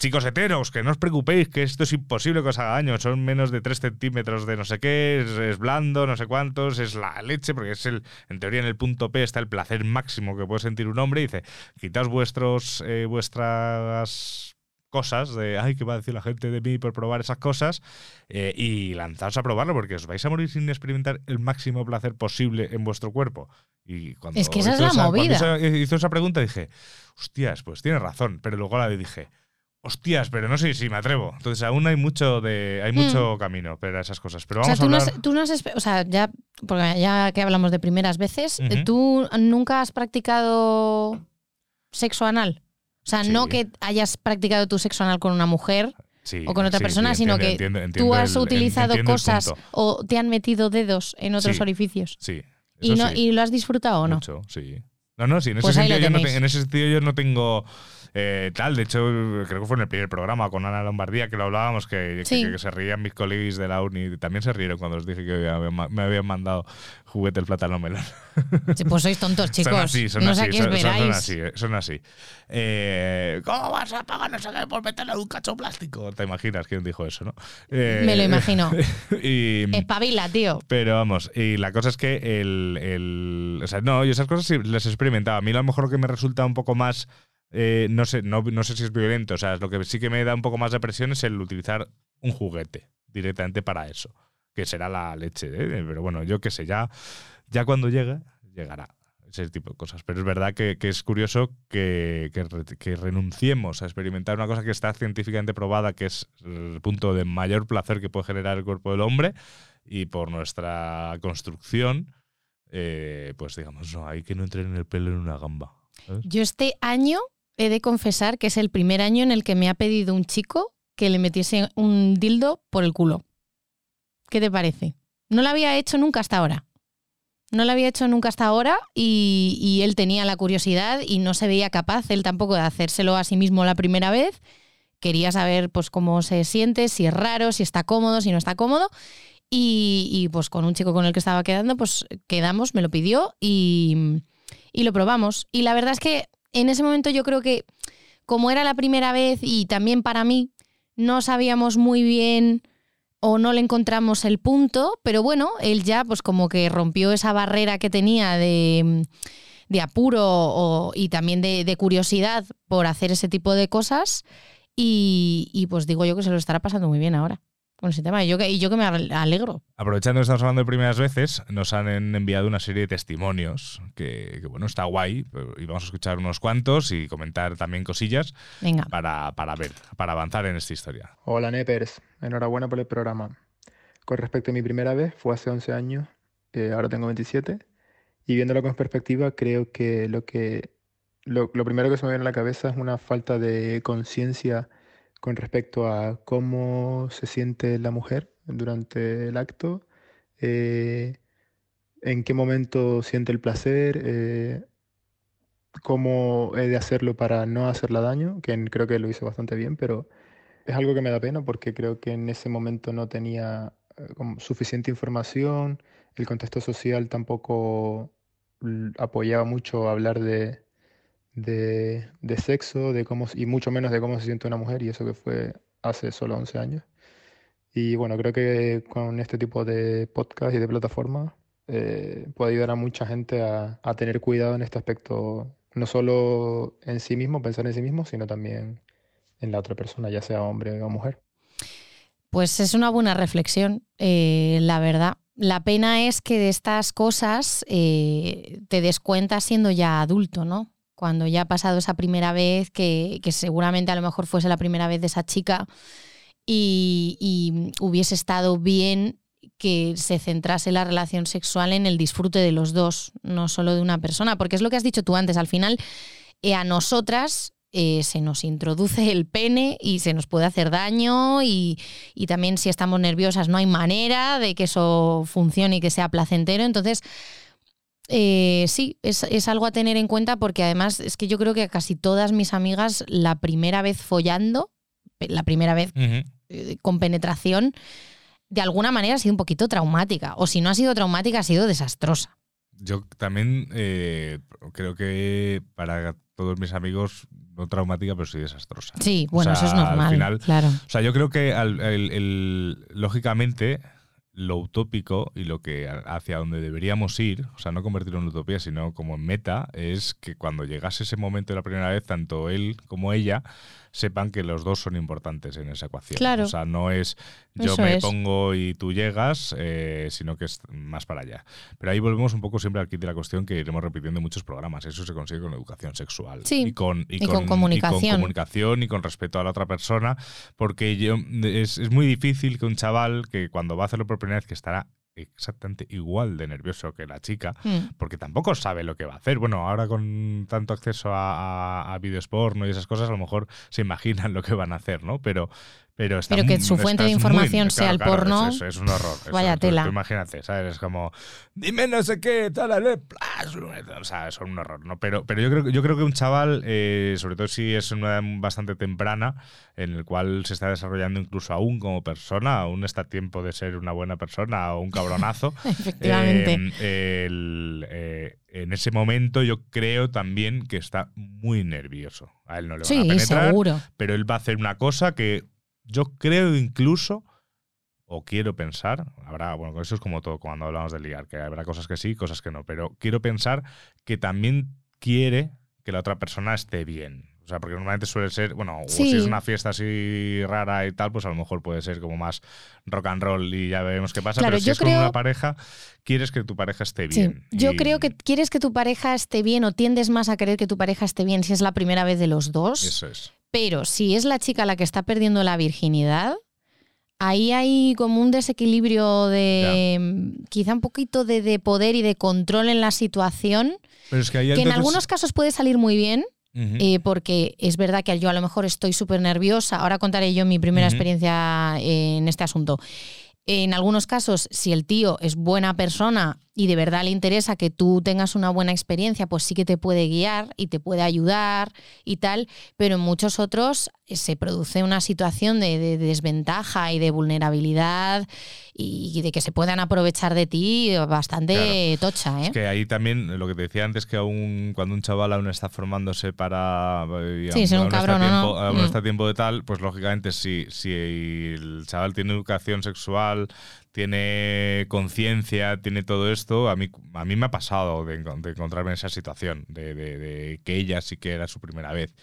chicos heteros, que no os preocupéis, que esto es imposible que os haga daño, son menos de 3 centímetros de no sé qué, es, es blando, no sé cuántos, es la leche, porque es el, en teoría en el punto P está el placer máximo que puede sentir un hombre, y dice, quitaos vuestros, eh, vuestras cosas de, ay, ¿qué va a decir la gente de mí por probar esas cosas? eh, y lanzaos a probarlo porque os vais a morir sin experimentar el máximo placer posible en vuestro cuerpo. Y cuando Es que esa es hizo la movida. hizo, esa pregunta dije, hostias, pues tiene razón, pero luego la dije, hostias, pero no sé si me atrevo. Entonces aún hay mucho de hay mucho camino para esas cosas. Pero Mm. O sea, vamos tú a no, hablar. has, tú no has O sea, ya, porque ya que hablamos de primeras veces, eh. ¿tú nunca has practicado sexo anal? O sea, no que hayas practicado tu sexo anal con una mujer Sí, o con otra sí, persona, sino que entiendo, tú has el- utilizado cosas o te han metido dedos en otros orificios. Sí. Y, no. ¿Y lo has disfrutado o no? Mucho, sí. No, no, sí, en ese, Pues sentido, yo no, en ese sentido yo no tengo eh, tal. De hecho, creo que fue en el primer programa con Ana Lombardía que lo hablábamos, que, que- Sí. que se reían mis colegas de la uni. También se rieron cuando os dije que había- me habían mandado juguete el plátano melón. Sí, Pues sois tontos, chicos. Son así, son no así, son, son- esperáis. son así, eh, son así. Eh, ¿Cómo vas a pagar no sé qué por meterle un cacho plástico? ¿Te imaginas quién dijo eso, no? Eh, Me lo imagino. y, Espabila, tío. pero vamos, y la cosa es que el, el- O sea, no, yo esas cosas sí las he experimentado. A mí a lo mejor lo que me resulta un poco más. Eh, no sé, no, no sé si es violento. O sea, lo que sí que me da un poco más de presión es el utilizar un juguete directamente para eso. Que será la leche. ¿eh? Pero bueno, yo qué sé, ya, ya cuando llegue, llegará. Ese tipo de cosas. Pero es verdad que, que es curioso que, que re- que renunciemos a experimentar una cosa que está científicamente probada, que es el punto de mayor placer que puede generar el cuerpo del hombre, y por nuestra construcción, eh, pues digamos, no, hay que no entrar en el pelo en una gamba. Yo este año he de confesar que es el primer año en el que me ha pedido un chico que le metiese un dildo por el culo. ¿Qué te parece? No lo había hecho nunca hasta ahora. No lo había hecho nunca hasta ahora y, él tenía la curiosidad y no se veía capaz él tampoco de hacérselo a sí mismo la primera vez. Quería saber pues cómo se siente, si es raro, si está cómodo, si no está cómodo. Y, pues con un chico con el que estaba quedando, pues quedamos, me lo pidió y lo probamos. Y la verdad es que en ese momento yo creo que como era la primera vez y también para mí, no sabíamos muy bien o no le encontramos el punto, pero bueno, él ya pues como que rompió esa barrera que tenía de, de apuro y también de, de curiosidad por hacer ese tipo de cosas y, y, pues digo yo que se lo estará pasando muy bien ahora con ese tema y yo que, y yo que me alegro. Aprovechando que estamos hablando de primeras veces, nos han en- enviado una serie de testimonios que, que, bueno, está guay y vamos a escuchar unos cuantos y comentar también cosillas Venga. para, para ver, para avanzar en esta historia. Hola Nepers, enhorabuena por el programa. Con respecto a mi primera vez, fue hace 11 años, eh, ahora tengo 27, y viéndolo con perspectiva, creo que lo, que lo, lo primero que se me viene a la cabeza es una falta de conciencia con respecto a cómo se siente la mujer durante el acto, eh, en qué momento siente el placer, eh, cómo he de hacerlo para no hacerla daño, que creo que lo hice bastante bien, pero es algo que me da pena porque creo que en ese momento no tenía eh, suficiente información, el contexto social tampoco apoyaba mucho hablar de, de, sexo de cómo, y mucho menos de cómo se siente una mujer, y eso que fue hace solo 11 años. Y bueno, creo que con este tipo de podcast y de plataformas eh, puede ayudar a mucha gente a, a, tener cuidado en este aspecto, no solo en sí mismo, pensar en sí mismo, sino también en la otra persona, ya sea hombre o mujer. Pues es una buena reflexión, eh, la verdad. La pena es que de estas cosas eh, te des cuenta siendo ya adulto, ¿no? Cuando ya ha pasado esa primera vez, que, que seguramente a lo mejor fuese la primera vez de esa chica y, y hubiese estado bien que se centrase la relación sexual en el disfrute de los dos, no solo de una persona, porque es lo que has dicho tú antes, al final eh, a nosotras eh, se nos introduce el pene y se nos puede hacer daño y, y, también si estamos nerviosas no hay manera de que eso funcione y que sea placentero, entonces... Eh, sí, es, es, algo a tener en cuenta porque además es que yo creo que a casi todas mis amigas la primera vez follando, la primera vez con penetración, de alguna manera ha sido un poquito traumática. O si no ha sido traumática, ha sido desastrosa. Yo también eh, creo que para todos mis amigos, no traumática, pero sí desastrosa. Sí, bueno, eso es normal. claro. O sea, yo creo que lógicamente lo utópico y lo que hacia donde deberíamos ir, o sea, no convertirlo en utopía, sino como en meta, es que cuando llegase ese momento de la primera vez, tanto él como ella sepan que los dos son importantes en esa ecuación. Claro. O sea, no es yo me pongo y tú llegas, eh, sino que es más para allá. Pero ahí volvemos un poco siempre al kit de la cuestión que iremos repitiendo en muchos programas. Eso se consigue con educación sexual. Sí. Y con, y, con, comunicación. Y con comunicación y con respeto a la otra persona. Porque yo, es, es muy difícil que un chaval que cuando va a hacerlo por primera vez que estará exactamente igual de nervioso que la chica, mm. porque tampoco sabe lo que va a hacer. Bueno, ahora con tanto acceso a, a, a videos porno y esas cosas, a lo mejor se imaginan lo que van a hacer, ¿no? Pero, pero, que su fuente de información sea el porno. Es, un horror. Vaya tela. imagínate, ¿sabes? Es como, dime no sé qué, tal, o sea, es un horror, ¿no? Pero, pero yo, creo, yo creo que un chaval, eh, sobre todo si es una edad bastante temprana, en el cual se está desarrollando incluso aún como persona, aún está a tiempo de ser una buena persona o un cabronazo. Efectivamente. Eh, eh, en ese momento yo creo también que está muy nervioso. A él no le van a penetrar, seguro. pero él va a hacer una cosa que yo creo incluso, o quiero pensar, habrá, bueno, eso es como todo cuando hablamos de ligar, que habrá cosas que sí, cosas que no, pero quiero pensar que también quiere que la otra persona esté bien. O sea, porque normalmente suele ser, bueno, si es una fiesta así rara y tal, pues a lo mejor puede ser como más rock and roll y ya veremos qué pasa. pero si es con una pareja, quieres que tu pareja esté bien. Yo creo que quieres que tu pareja esté bien o tiendes más a querer que tu pareja esté bien si es la primera vez de los dos. Eso es. Pero si es la chica la que está perdiendo la virginidad, ahí hay como un desequilibrio de quizá un poquito de, poder y de control en la situación. que, en algunos casos puede salir muy bien. Eh, porque es verdad que yo a lo mejor estoy súper nerviosa. Ahora contaré yo mi primera experiencia en este asunto. En algunos casos, si el tío es buena persona y de verdad le interesa que tú tengas una buena experiencia, pues sí que te puede guiar y te puede ayudar y tal, pero en muchos otros se produce una situación de, desventaja y de vulnerabilidad y de que se puedan aprovechar de ti bastante tocha. ¿eh? Es que ahí también, lo que te decía antes, que aún cuando un chaval aún está formándose para... Eh, sí, ser un cabrón tiempo, no. Mm. está tiempo de tal, pues lógicamente si, si el chaval tiene educación sexual, tiene conciencia, tiene todo esto, a mí, a mí me ha pasado de, encontrarme en esa situación, de, que ella sí que era su primera vez.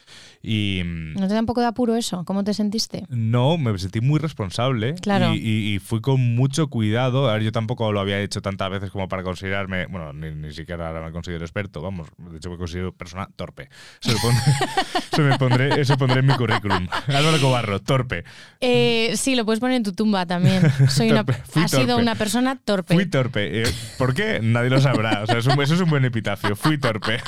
Y, ¿No te da un poco de apuro eso? ¿Cómo te sentiste? No, me sentí muy responsable claro. y, fui con mucho cuidado. A ver, yo tampoco lo había hecho tantas veces como para considerarme, bueno, ni, siquiera ahora me considero experto, vamos, de hecho me considero persona torpe. Eso, me pondré, eso pondré en mi currículum. Álvaro Cobarro, torpe. Eh, sí, lo puedes poner en tu tumba también. Soy una Fui ha sido torpe. una persona torpe. Fui torpe. Eh, ¿Por qué? Nadie lo sabrá. O sea, es un- eso es un buen epitafio. Fui torpe.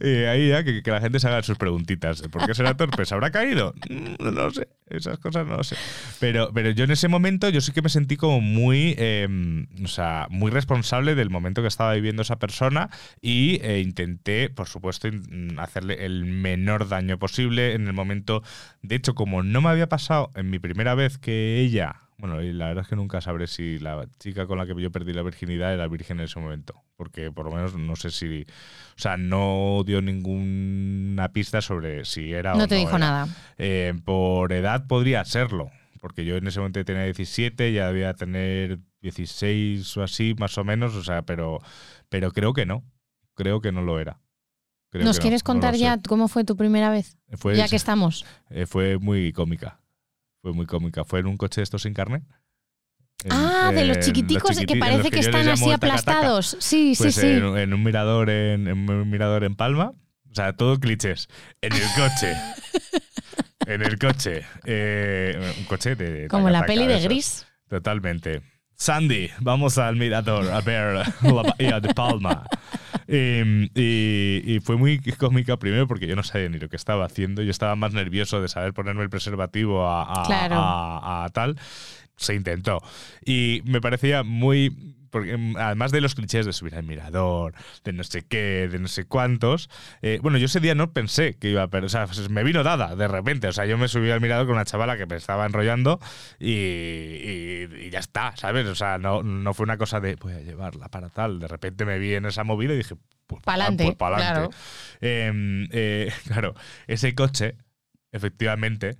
Eh, ahí ya que, que la gente se haga sus preguntitas. ¿Por qué será torpe? ¿Se habrá caído? Mm, No lo sé. Esas cosas no lo sé. Pero, pero yo en ese momento yo sí que me sentí como muy, eh, o sea, muy responsable del momento que estaba viviendo esa persona y eh, intenté, por supuesto, in- hacerle el menor daño posible en el momento. De hecho, como no me había pasado en mi primera vez que ella bueno, y la verdad es que nunca sabré si la chica con la que yo perdí la virginidad era virgen en ese momento. Porque por lo menos no sé si. O sea, no dio ninguna pista sobre si era o no te dijo era. nada. Eh, por edad podría serlo. Porque yo en ese momento tenía 17, ya debía tener 16 o así, más o menos. O sea, pero, pero creo que no. Creo que no lo era. Creo ¿Nos no, quieres no contar ya cómo fue tu primera vez? Fue, ya que estamos. eh, fue muy cómica. Fue muy cómica. Fue en un coche de estos sin carne. En- ah, de los chiquiticos chiquiti- que parece que están así aplastados. Sí, Pues sí, sí. En, en un mirador en, en un mirador en Palma. O sea, todo clichés. En el coche. en el coche. eh, un coche de. Como la peli de esos. Gris. Totalmente. Sandy, vamos al mirador a ver la bahía de Palma. Y, y- y fue muy cómica primero porque yo no sabía ni lo que estaba haciendo. Yo estaba más nervioso de saber ponerme el preservativo a, a- Claro. a- a tal. Se intentó. Y me parecía muy. Porque mm, además de los clichés de subir al mirador, de no sé qué, de no sé cuántos. eh, bueno, yo ese día no pensé que iba a perder. O sea, pues me vino dada de repente. O sea, yo me subí al mirador con una chavala que me estaba enrollando y, y- y ya está, ¿sabes? O sea, no, no fue una cosa de voy a llevarla para tal. De repente me vi en esa movida y dije, pues Pa'lante, pues claro. Em, eh, claro, ese coche, efectivamente,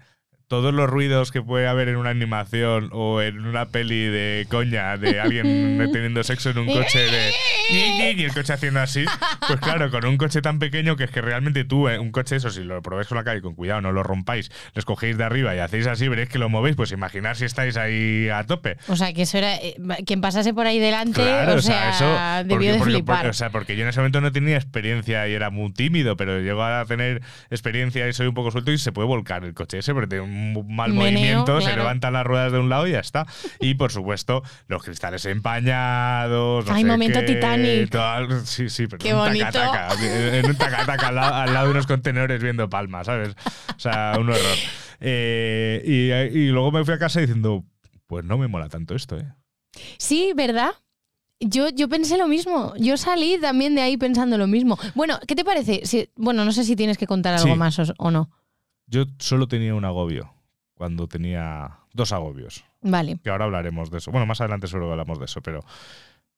todos los ruidos que puede haber en una animación o en una peli de coña de alguien teniendo sexo en un coche de y el coche haciendo así, pues claro, con un coche tan pequeño que es que realmente tú, eh, un coche eso, si lo probáis con la calle, con cuidado, no lo rompáis, lo escogéis de arriba y hacéis así, veréis que lo movéis, pues imaginar si estáis ahí a tope. O sea, que eso era. eh, Quien pasase por ahí delante, Claro, o sea, eso. debió de porque- flipar. porque- o sea, porque yo en ese momento no tenía experiencia y era muy tímido, pero llego a tener experiencia y soy un poco suelto y se puede volcar el coche ese, porque tiene un mal Meneo, movimiento, se levantan las ruedas de un lado y ya está. Y por supuesto, los cristales empañados. no Ay, sé momento qué, Titanic. sí, sí, pero Qué un bonito. en un taca-taca al, lado, al lado de unos contenedores viendo palmas, ¿sabes? O sea, un horror. Eh, y, y luego me fui a casa diciendo, pues no me mola tanto esto, ¿eh? Sí, ¿verdad? Yo, yo pensé lo mismo. Yo salí también de ahí pensando lo mismo. Bueno, ¿qué te parece? Si- bueno, no sé si tienes que contar algo Sí. más o, o no. Yo solo tenía un agobio cuando tenía dos agobios, Vale. que ahora hablaremos de eso. Bueno, más adelante seguro que hablamos de eso, pero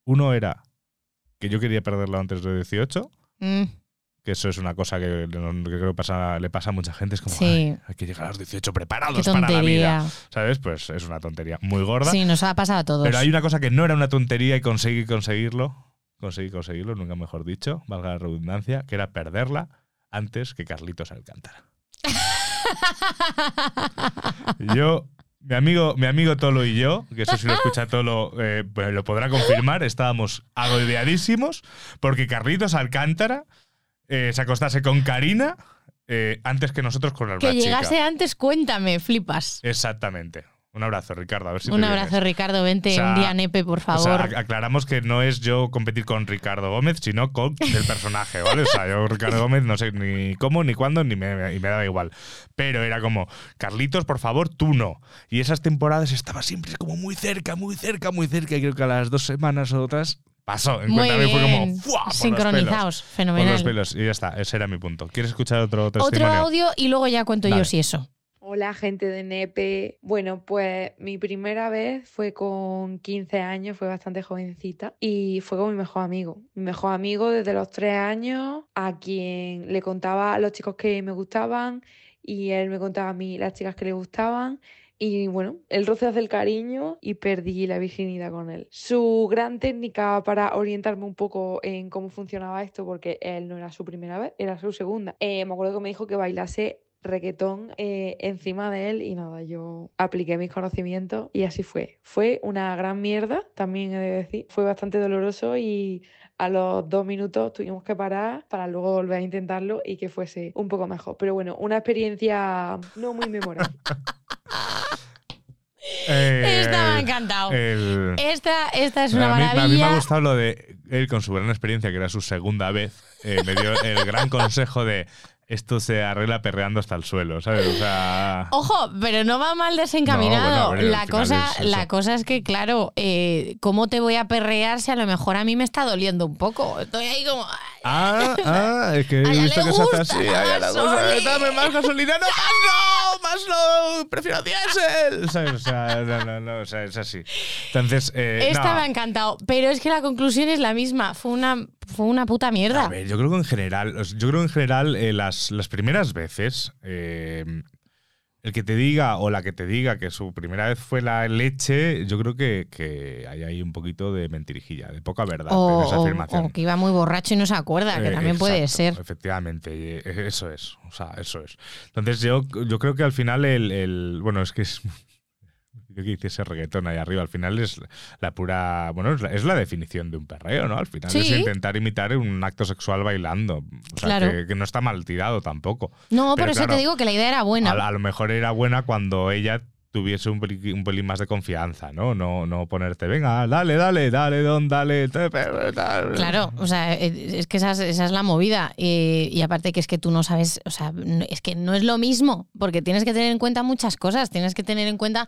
uno era que yo quería perderlo antes de 18, Mm, que eso es una cosa que, que creo que pasa- le pasa a mucha gente, es como, Sí. "Ay, hay que llegar a los 18 qué preparados para la tontería. vida, ¿sabes? Pues es una tontería muy gorda. Sí, nos ha pasado a todos. Pero hay una cosa que no era una tontería y conseguí conseguirlo, conseguí conseguirlo, nunca mejor dicho, valga la redundancia, que era perderla antes que Carlitos Alcántara. Yo, mi amigo, mi amigo Tolo y yo, que eso si lo escucha Tolo, eh, pues lo podrá confirmar, estábamos agobiadísimos porque Carlitos Alcántara eh, se acostase con Karina eh, antes que nosotros con la que chica. llegase antes, cuéntame, flipas. Exactamente. Un abrazo, Ricardo. A ver si Un te abrazo, vienes. Ricardo. Vente O sea, un día, Nepe, por O sea, favor. ac- aclaramos que no es yo competir con Ricardo Gómez, sino con el personaje, ¿vale? O sea, yo Ricardo Gómez no sé ni cómo, ni cuándo, ni me, y me daba igual. Pero era como, Carlitos, por favor, tú no. Y esas temporadas estaba siempre como muy cerca, muy cerca, muy cerca. Y creo que a las dos semanas o otras pasó. En Muy Cuéntame fue como, bien. ¡fua! Sincronizados. pelos. Por Fenomenal. los pelos. Y ya está, ese era mi punto. ¿Quieres escuchar otro Otro testimonio? audio y luego ya cuento yo si eso. Hola gente de Nepe. Bueno, pues mi primera vez fue con 15 años, fue bastante jovencita y fue con mi mejor amigo. Mi mejor amigo desde los 3 años a quien le contaba a los chicos que me gustaban y él me contaba a mí las chicas que le gustaban. Y bueno, el roce hace el cariño y perdí la virginidad con él. Su gran técnica para orientarme un poco en cómo funcionaba esto, porque él no era su primera vez, era su segunda. eh, me acuerdo que me dijo que bailase requetón eh, encima de él y nada, yo apliqué mis conocimientos y así fue. Fue una gran mierda, también he de decir. Fue bastante doloroso y a los dos minutos tuvimos que parar para luego volver a intentarlo y que fuese un poco mejor. Pero bueno, una experiencia no muy memorable. Eh, Esta me ha encantado. el- Esta, esta es una a, mí, a mí me ha gustado lo de él con su gran experiencia, que era su segunda vez, eh, me dio el gran consejo de esto se arregla perreando hasta el suelo, ¿sabes? O sea... Ojo, pero no va mal desencaminado. No, bueno, a ver, al la, cosa, es la cosa es que, claro, eh, ¿cómo te voy a perrear si a lo mejor a mí me está doliendo un poco? Estoy ahí como. ay, Ah, ah, es que he visto que se hace así. la a ella le gusta, gasolina. Dame más gasolina. No, más no, más no. Prefiero diésel. ¿Sabes? O sea, no, no, no, o sea, es así. Entonces, eh, Esta no. me ha encantado. Pero es que la conclusión es la misma. Fue una, fue una puta mierda. A ver, yo creo que en general, yo creo que en general eh, las, las primeras veces, eh, el que te diga o la que te diga que su primera vez fue la leche, yo creo que, que hay ahí un poquito de mentirijilla, de poca verdad o, en esa afirmación. o que iba muy borracho y no se acuerda, que Eh, también puede ser. Efectivamente, eh, eso es. O sea, eso es. Entonces yo, yo creo que al final el, el- bueno, es que es que hice ese reggaetón ahí arriba, al final es la pura, bueno, es la, es la definición de un perreo, ¿no? Al final es intentar imitar un acto sexual bailando. O sea, Claro. que, que no está mal tirado tampoco. No, Pero por eso claro, te digo que la idea era buena. A, a lo mejor era buena cuando ella tuviese un pelín, un pelín más de confianza, ¿no? No, no ponerte, venga, dale, dale, dale, don, dale, te- pe- tal". Claro, o sea, eh, es que esa es, esa es la movida. Y aparte que es que tú no sabes, o sea, es que no es lo mismo, porque tienes que tener en cuenta muchas cosas. Tienes que tener en cuenta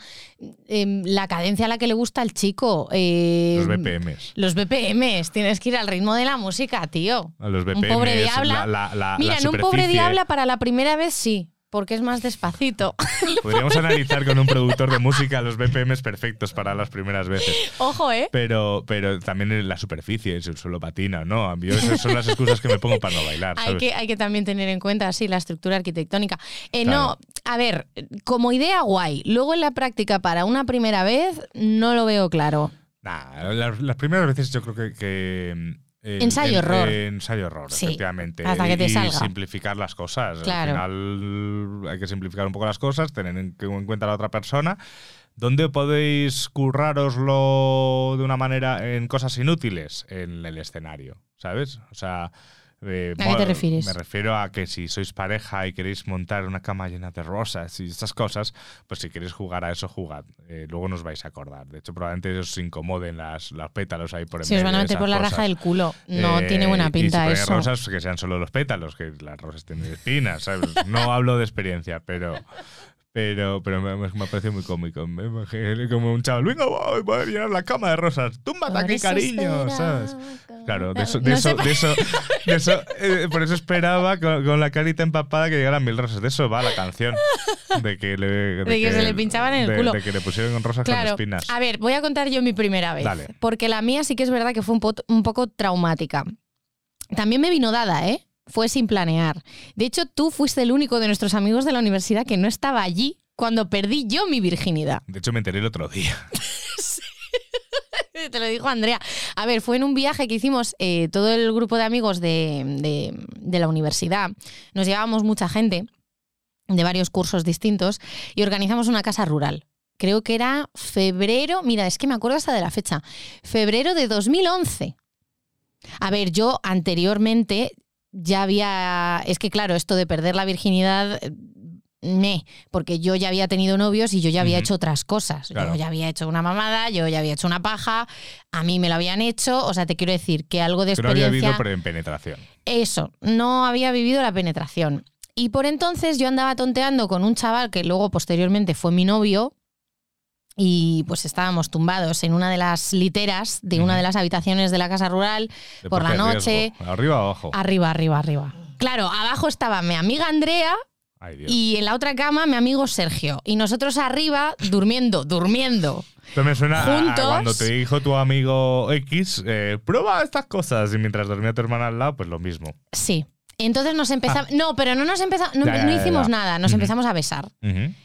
eh, la cadencia a la que le gusta al chico. eh, Los BPMs. Los BPMs, tienes que ir al ritmo de la música, tío. A Los Un BPMs, pobre la- diabla. la- la- Mira, en un pobre diabla para la primera vez sí, porque es más despacito. Podríamos analizar con un productor de música los BPMs perfectos para las primeras veces. Ojo, ¿eh? Pero, pero también en la superficie, si el suelo patina, ¿no? A mí esas son las excusas que me pongo para no bailar. Hay que, hay que también tener en cuenta, sí, la estructura arquitectónica. Eh, Claro. No, a ver, como idea guay. Luego en la práctica para una primera vez no lo veo claro. Nah, las, las primeras veces yo creo que. que Ensayo error. ensayo error, Sí, efectivamente. hasta que te y salga. simplificar las cosas. Claro. Al final hay que simplificar un poco las cosas, tener en, en cuenta a la otra persona. ¿Dónde podéis currároslo de una manera en cosas inútiles? En el escenario, ¿sabes? O sea. Eh, ¿A qué te refieres? Me refiero a que si sois pareja y queréis montar una cama llena de rosas y estas cosas, pues si queréis jugar a eso, jugad. Eh, luego nos vais a acordar. De hecho, probablemente os incomoden las, los pétalos ahí por en Si os medio van a meter por la cosas. raja del culo, no Eh, tiene buena y si pinta eso. rosas, que sean solo los pétalos, que las rosas tienen espinas, ¿sabes? No hablo de experiencia, pero. Pero, pero me, me parece muy cómico. Me imagino como un chaval, venga, voy, voy a llenar la cama de rosas. Túmbate Por aquí, cariño, con- Claro, de eso, de no eso, sé- de eso, de eso, eh, por eso esperaba con, con la carita empapada que llegaran mil rosas. De eso va la canción. De que, le, de que se le pinchaban en el culo. De que le pusieron rosas con Claro. espinas. A ver, voy a contar yo mi primera vez. Dale. Porque la mía sí que es verdad que fue un, po- un poco traumática. También me vino dada, ¿eh? Fue sin planear. De hecho, tú fuiste el único de nuestros amigos de la universidad que no estaba allí cuando perdí yo mi virginidad. De hecho, me enteré el otro día. Te lo dijo Andrea. A ver, fue en un viaje que hicimos eh, todo el grupo de amigos de, de- de la universidad. Nos llevábamos mucha gente de varios cursos distintos y organizamos una casa rural. Creo que era febrero, mira, es que me acuerdo hasta de la fecha, febrero de 2011. A ver, yo anteriormente ya había, es que claro, esto de perder la virginidad, eh, me, porque yo ya había tenido novios y yo ya había hecho otras cosas. Claro. Yo ya había hecho una mamada, yo ya había hecho una paja, a mí me lo habían hecho, o sea, te quiero decir que algo de Que no había experiencia... habido pre- penetración. Eso, no había vivido la penetración. Y por entonces yo andaba tonteando con un chaval que luego posteriormente fue mi novio y pues estábamos tumbados en una de las literas de una de las habitaciones de la casa rural, por la noche, riesgo. ¿Arriba o abajo? arriba, arriba, arriba. Claro, abajo estaba mi amiga Andrea Ay, y en la otra cama mi amigo Sergio. Y nosotros arriba durmiendo, durmiendo. Esto me suena a- a, juntos. cuando te dijo tu amigo X, eh, prueba estas cosas. Y mientras dormía tu hermana al lado, pues lo mismo. Sí. Entonces nos empezamos... No, pero no nos empezamos... No, Ah. Hicimos nada, nos empezamos a besar.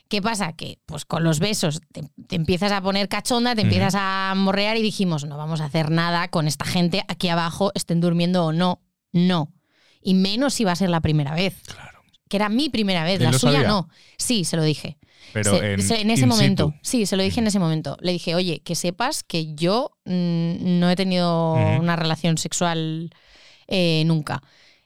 ¿Qué pasa? Que pues con los besos te, te empiezas a poner cachonda, te empiezas a morrear y dijimos, no vamos a hacer nada con esta gente aquí abajo, estén durmiendo o no. No. Y menos si va a ser la primera vez. Claro. Que era mi primera vez, ¿Él la suya sabía? no. Sí, se lo dije. Pero Se- en, se- en ese momento. situ. Sí, se lo dije en ese momento. Le dije, oye, que sepas que yo mm, no he tenido una relación sexual eh, nunca.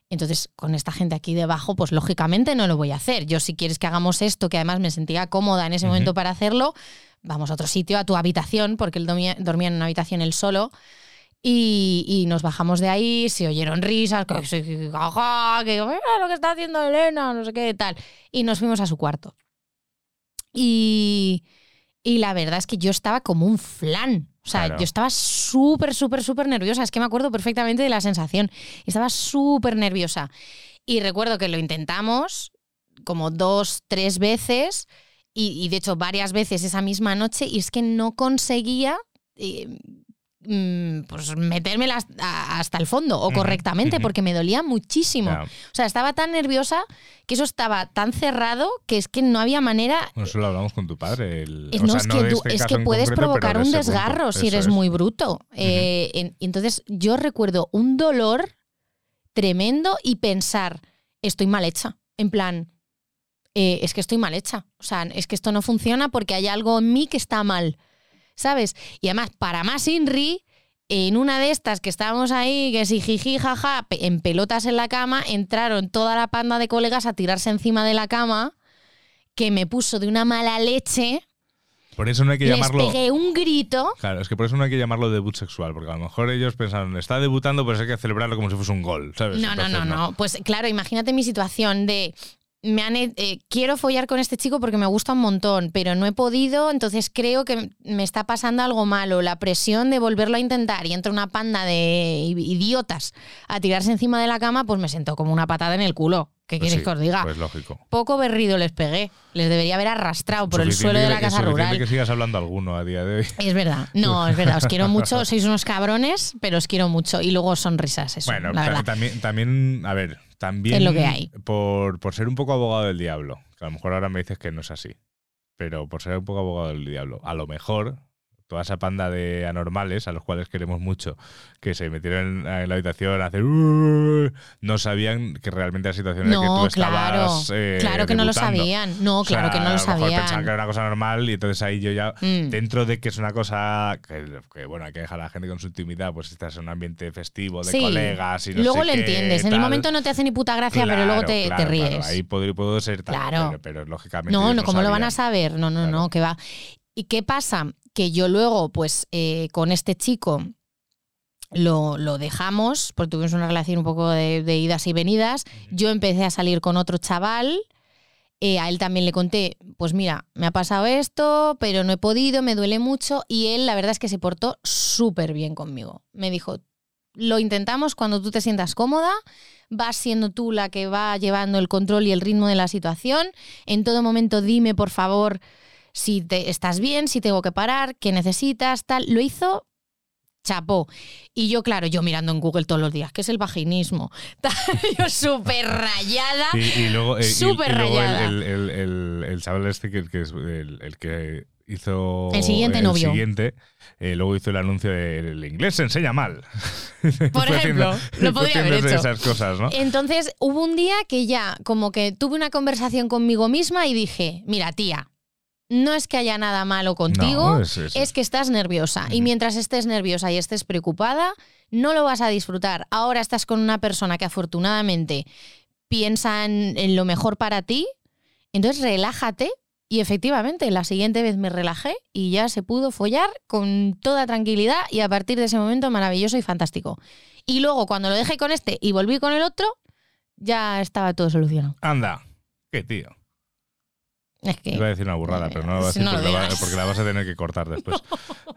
Entonces, con esta gente aquí debajo, pues lógicamente no lo voy a hacer. Yo, si quieres que hagamos esto, que además me sentía cómoda en ese momento para hacerlo, vamos a otro sitio, a tu habitación, porque él dormía, dormía en una habitación él solo. Y, y nos bajamos de ahí, se oyeron risas, que sí, jaja, que mira lo que está haciendo Elena, no sé qué, tal. Y nos fuimos a su cuarto. Y, y la verdad es que yo estaba como un flan. O sea, Claro. yo estaba súper, súper, súper nerviosa. Es que me acuerdo perfectamente de la sensación. Estaba súper nerviosa. Y recuerdo que lo intentamos como dos, tres veces. Y, y de hecho varias veces esa misma noche. Y es que no conseguía... eh, pues metérmela hasta, hasta el fondo o correctamente porque me dolía muchísimo. O sea, estaba tan nerviosa que eso estaba tan cerrado que es que no había manera. Bueno, Eso lo hablamos con tu padre. el- o no, sea, es no que, este es que puedes concreto, provocar un desgarro punto. si Eso eres es. muy bruto. Eh, en- y entonces yo recuerdo un dolor tremendo y pensar, estoy mal hecha. En plan, eh, es que estoy mal hecha. O sea, es que esto no funciona porque hay algo en mí que está mal. ¿Sabes? Y además, para más Inri, en una de estas que estábamos ahí, que si jiji, jaja, en pelotas en la cama, entraron toda la panda de colegas a tirarse encima de la cama, que me puso de una mala leche. Por eso no hay que Les llamarlo. pegué un grito. Claro, es que por eso no hay que llamarlo debut sexual, porque a lo mejor ellos pensaron, está debutando, pues hay que celebrarlo como si fuese un gol, ¿sabes? No, no, no, no. Pues claro, imagínate mi situación de. Me han, eh, quiero follar con este chico porque me gusta un montón, pero no he podido, entonces creo que me está pasando algo malo. La presión de volverlo a intentar y entra una panda de idiotas a tirarse encima de la cama, pues me sentó como una patada en el culo. ¿Qué Pues queréis sí, que os diga? Pues lógico. Poco berrido les pegué. Les debería haber arrastrado por el suelo de la casa rural. que sigas hablando alguno a día de hoy. Es verdad. No, es verdad. Os quiero mucho. Sois unos cabrones, pero os quiero mucho. Y luego sonrisas, eso. Bueno, la también, también, a ver, también Es lo que hay. Por, por ser un poco abogado del diablo, que a lo mejor ahora me dices que no es así, pero por ser un poco abogado del diablo, a lo mejor toda esa panda de anormales, a los cuales queremos mucho, que se metieron en, en la habitación a hacer... "Uh", no sabían que realmente la situación era que No, tú claro. estabas eh, claro que no lo sabían. No, O sea, claro que no lo a mejor pensaban sabían. que era una cosa normal y entonces ahí yo ya, Mm. dentro de que es una cosa que, que, bueno, hay que dejar a la gente con su intimidad, pues estás en un ambiente festivo de Sí. colegas y no luego sé lo qué, entiendes. En el momento no te hace ni puta gracia, pero luego te, Claro, te claro, ríes. Ahí puedo, puedo ser tal, Claro. pero, pero lógicamente. no, no, ¿cómo lo van a sabían. saber? No, no, Claro. no, que va. ¿Y qué pasa? Que yo luego, pues, eh, con este chico lo, lo dejamos, porque tuvimos una relación un poco de, de idas y venidas. Yo empecé a salir con otro chaval. eh, a él también le conté, pues mira, me ha pasado esto, pero no he podido, me duele mucho. Y él, la verdad es que se portó súper bien conmigo. Me dijo, lo intentamos cuando tú te sientas cómoda, vas siendo tú la que va llevando el control y el ritmo de la situación. En todo momento dime, por favor, si te, estás bien, si tengo que parar, qué necesitas, tal. Lo hizo chapó. Y yo, claro, yo mirando en Google todos los días, ¿qué es el vaginismo? Yo súper rayada. Y, y luego, eh, y- y Súper luego el, rayada. el, el, el- el chaval este que, que es el, el que hizo El siguiente el novio. siguiente, eh, luego hizo el anuncio de el inglés se enseña mal. Por ejemplo, lo fue podría haber hecho. esas cosas, ¿no? Entonces hubo un día que ya como que tuve una conversación conmigo misma y dije, mira tía, no es que haya nada malo contigo, No, es, es- es- que estás nerviosa. Y mientras estés nerviosa y estés preocupada, no lo vas a disfrutar. Ahora estás con una persona que afortunadamente piensa en, en lo mejor para ti, entonces relájate. Y efectivamente, la siguiente vez me relajé y ya se pudo follar con toda tranquilidad y a partir de ese momento maravilloso y fantástico. Y luego cuando lo dejé con este y volví con el otro, ya estaba todo solucionado. Anda, qué tío. Es que Iba a decir una burrada, pero no la voy a decir no porque, la va- digas. porque la vas a tener que cortar después.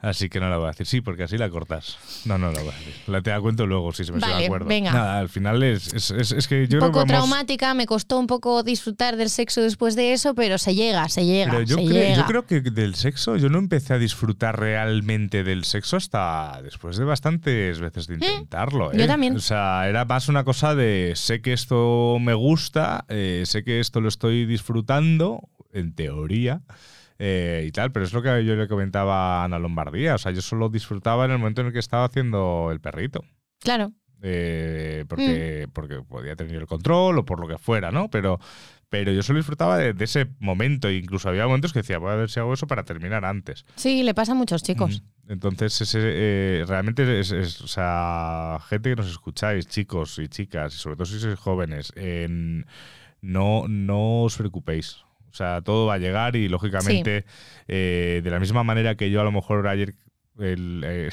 Así que no la voy a decir. Sí, porque así la cortas. No, no la voy a decir. La te la cuento luego si se me Vale, se acuerdo. venga. Nada, al final es, es, es- es que yo un creo poco que vamos- traumática, me costó un poco disfrutar del sexo después de eso, pero se llega, se llega, Pero yo, se creo, llega. yo creo que del sexo, yo no empecé a disfrutar realmente del sexo hasta después de bastantes veces de intentarlo. Mm, yo ¿eh? también. O sea, era más una cosa de sé que esto me gusta, eh, sé que esto lo estoy disfrutando, en teoría. eh, y tal, pero es lo que yo le comentaba a Ana Lombardía. O sea, yo solo disfrutaba en el momento en el que estaba haciendo el perrito. Claro. eh, porque, porque podía tener el control o por lo que fuera, ¿no? Pero, pero yo solo disfrutaba de, de ese momento. e Incluso había momentos que decía, voy a ver si hago eso para terminar antes. Sí, le pasa a muchos chicos. Mm. Entonces, ese, eh, realmente es, es- o sea, gente que nos escucháis, chicos y chicas, y sobre todo si sois jóvenes, en- no, no os preocupéis. O sea, todo va a llegar y lógicamente, eh, de la misma manera que yo a lo mejor ayer el, eh,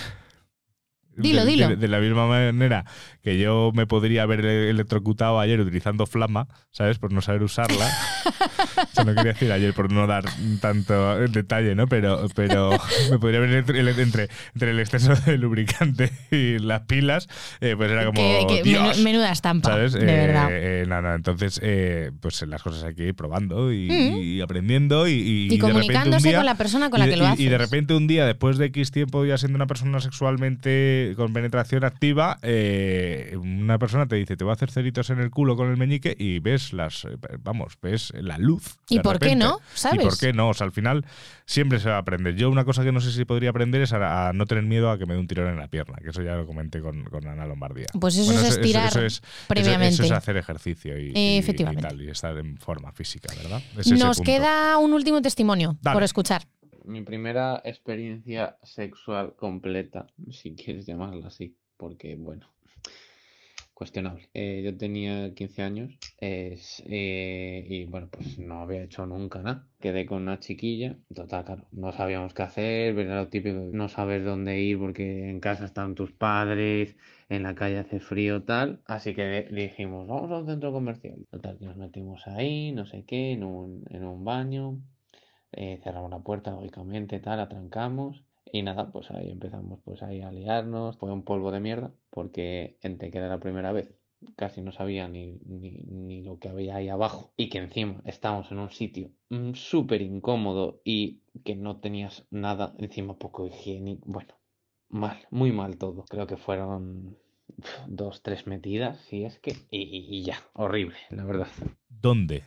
Dilo, de, dilo. De, de la misma manera que yo me podría haber electrocutado ayer utilizando flama, ¿sabes? Por no saber usarla. Eso no quería decir ayer por no dar tanto detalle, ¿no? Pero, pero me podría haber entre, entre, entre el exceso de lubricante y las pilas, eh, pues era como. Que- que Dios, menu- menuda estampa, ¿Sabes? de Eh, verdad. eh, no, no, entonces, eh, pues las cosas hay que ir probando y, Mm. y aprendiendo y, y, Y, comunicándose día- con la persona con la que lo haces. Y de repente un día, después de X tiempo ya siendo una persona sexualmente con penetración activa, eh, una persona te dice, te voy a hacer ceritos en el culo con el meñique y ves las, eh, vamos, ves la luz. ¿Y por qué no? ¿Sabes? ¿Y por qué no? O sea, al final siempre se va a aprender. Yo una cosa que no sé si podría aprender es a, a no tener miedo a que me dé un tirón en la pierna, que eso ya lo comenté con, con Ana Lombardía. Pues eso es estirar eso es- previamente. Eso, es hacer ejercicio y, y- Efectivamente. y tal, y estar en forma física, ¿verdad? Es Nos queda un último testimonio Dale. por escuchar. Mi primera experiencia sexual completa, si quieres llamarla así, porque bueno, cuestionable. Eh, yo tenía 15 años es, eh, y bueno, pues no había hecho nunca nada. Quedé con una chiquilla, total, claro, no sabíamos qué hacer, era lo típico, no saber dónde ir porque en casa están tus padres, en la calle hace frío, tal. Así que dijimos, vamos a un centro comercial. Total, que nos metimos ahí, no sé qué, en un, en un baño. Eh, cerramos la puerta, lógicamente, tal, atrancamos. Y nada, pues ahí empezamos pues ahí a liarnos. Fue un polvo de mierda, porque entre que era la primera vez, casi no sabía ni, ni, ni lo que había ahí abajo. Y que encima estábamos en un sitio mm, súper incómodo y que no tenías nada, encima poco higiénico. Bueno, mal, muy mal todo. Creo que fueron dos, tres metidas, si es que. Y- y ya, horrible, la verdad. ¿Dónde?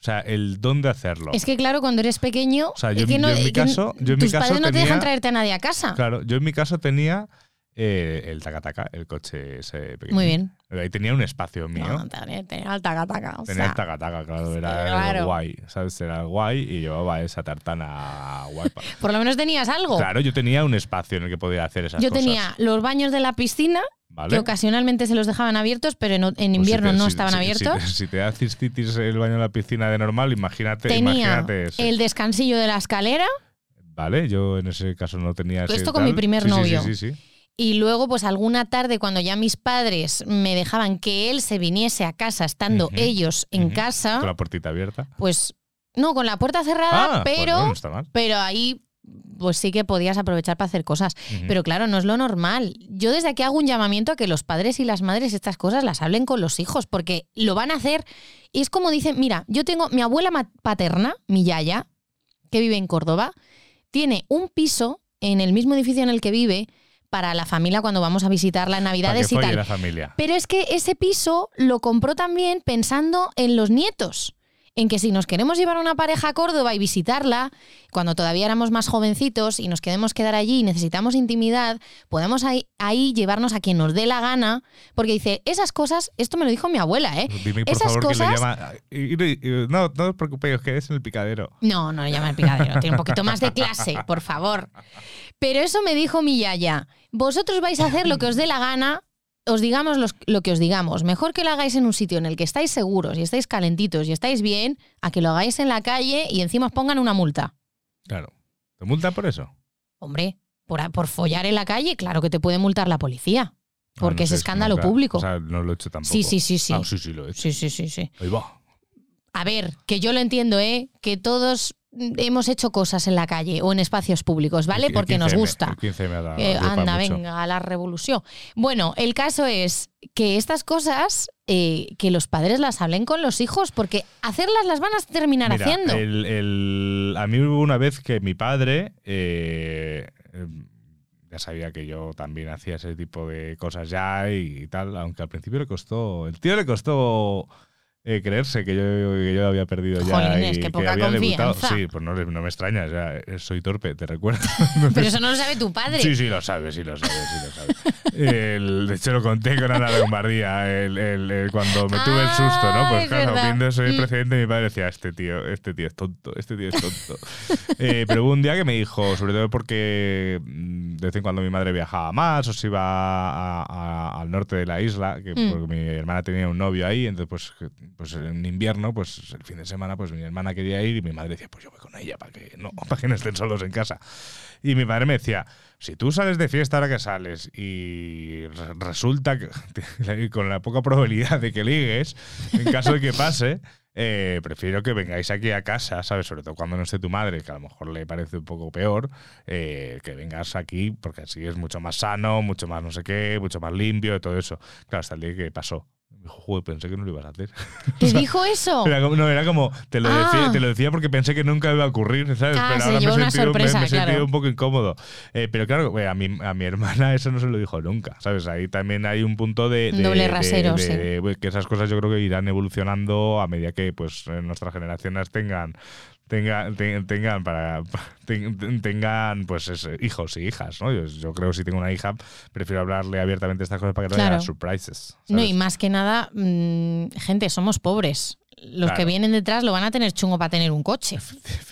O sea, el dónde hacerlo. Es que claro, cuando eres pequeño, O sea, yo- yo en mi caso- yo en mi tus caso padres no te tenía- dejan traerte a nadie a casa. Claro, yo en mi caso tenía eh, el tacataca, el coche ese pequeño. Muy bien. Ahí tenía un espacio mío. No, tenía, tenía el taca, o Tenía sea, el tacataca, claro, era claro. guay, ¿sabes? Era guay y llevaba esa tartana guapa. Por lo menos tenías algo. Claro, yo tenía un espacio en el que podía hacer esas Yo cosas. tenía los baños de la piscina, ¿vale? que ocasionalmente se los dejaban abiertos, pero en, en Pues si invierno te- no si- estaban si- abiertos. Si te, da cistitis el baño en la piscina de normal, imagínate, tenía imagínate el descansillo de la escalera Vale, yo en ese caso no tenía ese Esto con mi primer Sí, novio. Sí, sí, sí. Y luego pues alguna tarde cuando ya mis padres me dejaban que él se viniese a casa estando ellos en casa, Con la puertita abierta. pues no, con la puerta cerrada, Ah, pues pero, no, no está mal. pero ahí pues sí que podías aprovechar para hacer cosas. Pero claro, no es lo normal. Yo desde aquí hago un llamamiento a que los padres y las madres estas cosas las hablen con los hijos, porque lo van a hacer. Y es como dicen, mira, yo tengo mi abuela paterna, mi yaya, que vive en Córdoba, tiene un piso en el mismo edificio en el que vive para la familia cuando vamos a visitarla en Navidades y tal. la familia. Pero es que ese piso lo compró también pensando en los nietos. En que si nos queremos llevar a una pareja a Córdoba y visitarla, cuando todavía éramos más jovencitos y nos queremos quedar allí y necesitamos intimidad, podemos ahí, ahí llevarnos a quien nos dé la gana, porque dice, esas cosas, esto me lo dijo mi abuela, ¿eh? Dime, por Esas favor, que cosas- le llama. y- No, no os preocupéis, os quedéis en el picadero. No, no le llama el picadero, tiene un poquito más de clase, por favor. Pero eso me dijo mi yaya. Vosotros vais a hacer lo que os dé la gana, os digamos los- lo que os digamos. Mejor que lo hagáis en un sitio en el que estáis seguros y estáis calentitos y estáis bien, a que lo hagáis en la calle y encima os pongan una multa. Claro. ¿Te multan por eso? Hombre, por, por follar en la calle, claro que te puede multar la policía. Ah, Porque no es escándalo nunca- público. O sea, no lo he hecho tampoco. Sí, sí, sí, sí. Ah, sí, sí, lo he hecho. Sí, sí, sí, sí. Ahí va. A ver, que yo lo entiendo, ¿eh? Que todos hemos hecho cosas en la calle o en espacios públicos, ¿vale? El- el Porque nos 15M, gusta. el 15M ha dado- Eh, anda, mucho. venga, a la revolución. Bueno, el caso es que estas cosas, eh, que los padres las hablen con los hijos, porque hacerlas las van a terminar Mira, haciendo. el- el- a mí hubo una vez que mi padre eh, eh, ya sabía que yo también hacía ese tipo de cosas ya y, tal, aunque al principio le costó, el tío le costó eh, creerse que yo, que yo había perdido ya Jolines, y que poca había debutado. confianza. Sí, pues no, no me extraña, o sea, eh, soy torpe, te recuerdo. Pero eso no lo sabe tu padre. Sí, sí, lo sabe, sí lo sabe, sí lo sabe. El- de hecho, lo conté con Ana Lombardía el, el- el- cuando me tuve el susto, ¿no? Ah, Pues es claro, viendo ese Mm. precedente, mi padre decía, este tío, este tío es tonto, este tío es tonto. Eh, pero hubo un día que me dijo, sobre todo porque mm, de vez en cuando mi madre viajaba más o se iba a- a- al norte de la isla, que Mm. porque mi hermana tenía un novio ahí, entonces pues pues en invierno, pues el fin de semana, pues mi hermana quería ir y mi madre decía, pues yo voy con ella para que no, para que no estén solos en casa. Y mi madre me decía, si tú sales de fiesta ahora que sales y re- resulta que con la poca probabilidad de que ligues, en caso de que pase, eh, prefiero que vengáis aquí a casa, ¿sabes? Sobre todo cuando no esté tu madre, que a lo mejor le parece un poco peor, eh, que vengas aquí, porque así es mucho más sano, mucho más no sé qué, mucho más limpio y todo eso. Claro, hasta el día que pasó. Me dijo, joder, pensé que no lo ibas a hacer. ¿Te dijo eso? Era como, no, era como, te lo, Ah. decía, te lo decía porque pensé que nunca iba a ocurrir, ¿sabes? Ah, pero ahora me una sentido, sorpresa, me, claro. un poco incómodo. Eh, pero claro, eh, a mi, a mi hermana eso no se lo dijo nunca, ¿sabes? Ahí también hay un punto de... de- Doble rasero, de- sí. de- que esas cosas yo creo que irán evolucionando a medida que pues eh, nuestras generaciones tengan tengan, te- tengan para ten- tengan pues hijos y hijas, ¿no? Yo, yo creo que si tengo una hija prefiero hablarle abiertamente de estas cosas para que no Claro. haya surprises. No, y más que nada, mm, gente, somos pobres. Los que vienen detrás lo van a tener chungo para tener un coche,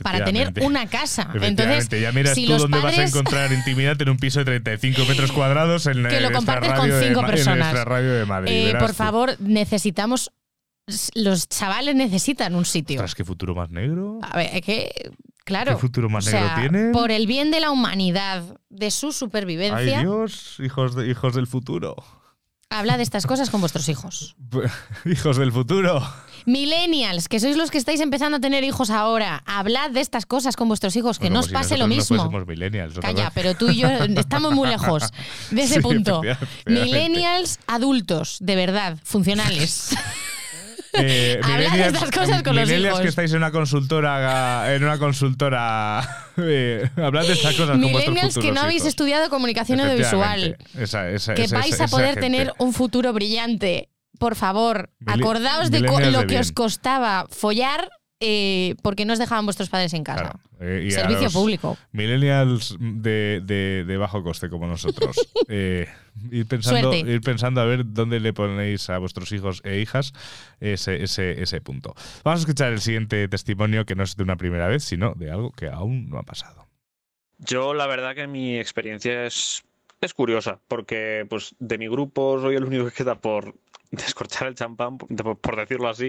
para tener una casa. Entonces, ya miras si tú los dónde vas a padres encontrar intimidad en un piso de 35 metros cuadrados en, Que lo compartes con de cinco personas. nuestra radio de Madrid. eh, por tú. favor, necesitamos. Los chavales necesitan un sitio. Ostras, qué futuro más negro. A ver, es que, claro. ¿Qué futuro más o negro sea, tienen? Por el bien de la humanidad, de su Ay supervivencia, Dios, hijos, de, hijos del futuro. habla de estas cosas con vuestros hijos. hijos del futuro. Millennials, que sois los que estáis empezando a tener hijos ahora, hablad de estas cosas con vuestros hijos, que Bueno, no os si pase lo nosotros no mismo. fuésemos millennials, Calla, pero tú y yo estamos muy lejos de ese Sí, punto. Millennials adultos, de verdad, funcionales. Eh, Habla de estas cosas con los hijos. que estáis en una consultora, en una consultora, eh, hablad de estas cosas con vuestros que no habéis hijos. estudiado comunicación audiovisual, Efectivamente. Esa- esa- que esa- vais a poder tener un futuro brillante. Por favor, acordaos de lo que os costaba follar eh, porque no os dejaban vuestros padres en casa. Claro, eh, y a Servicio los público. Millennials de, de- de bajo coste como nosotros. eh, ir, pensando, Suerte. ir pensando a ver dónde le ponéis a vuestros hijos e hijas ese, ese, ese punto. Vamos a escuchar el siguiente testimonio que no es de una primera vez, sino de algo que aún no ha pasado. Yo la verdad que mi experiencia es, es curiosa, porque pues de mi grupo soy el único que queda por descorchar el champán, por, decirlo así,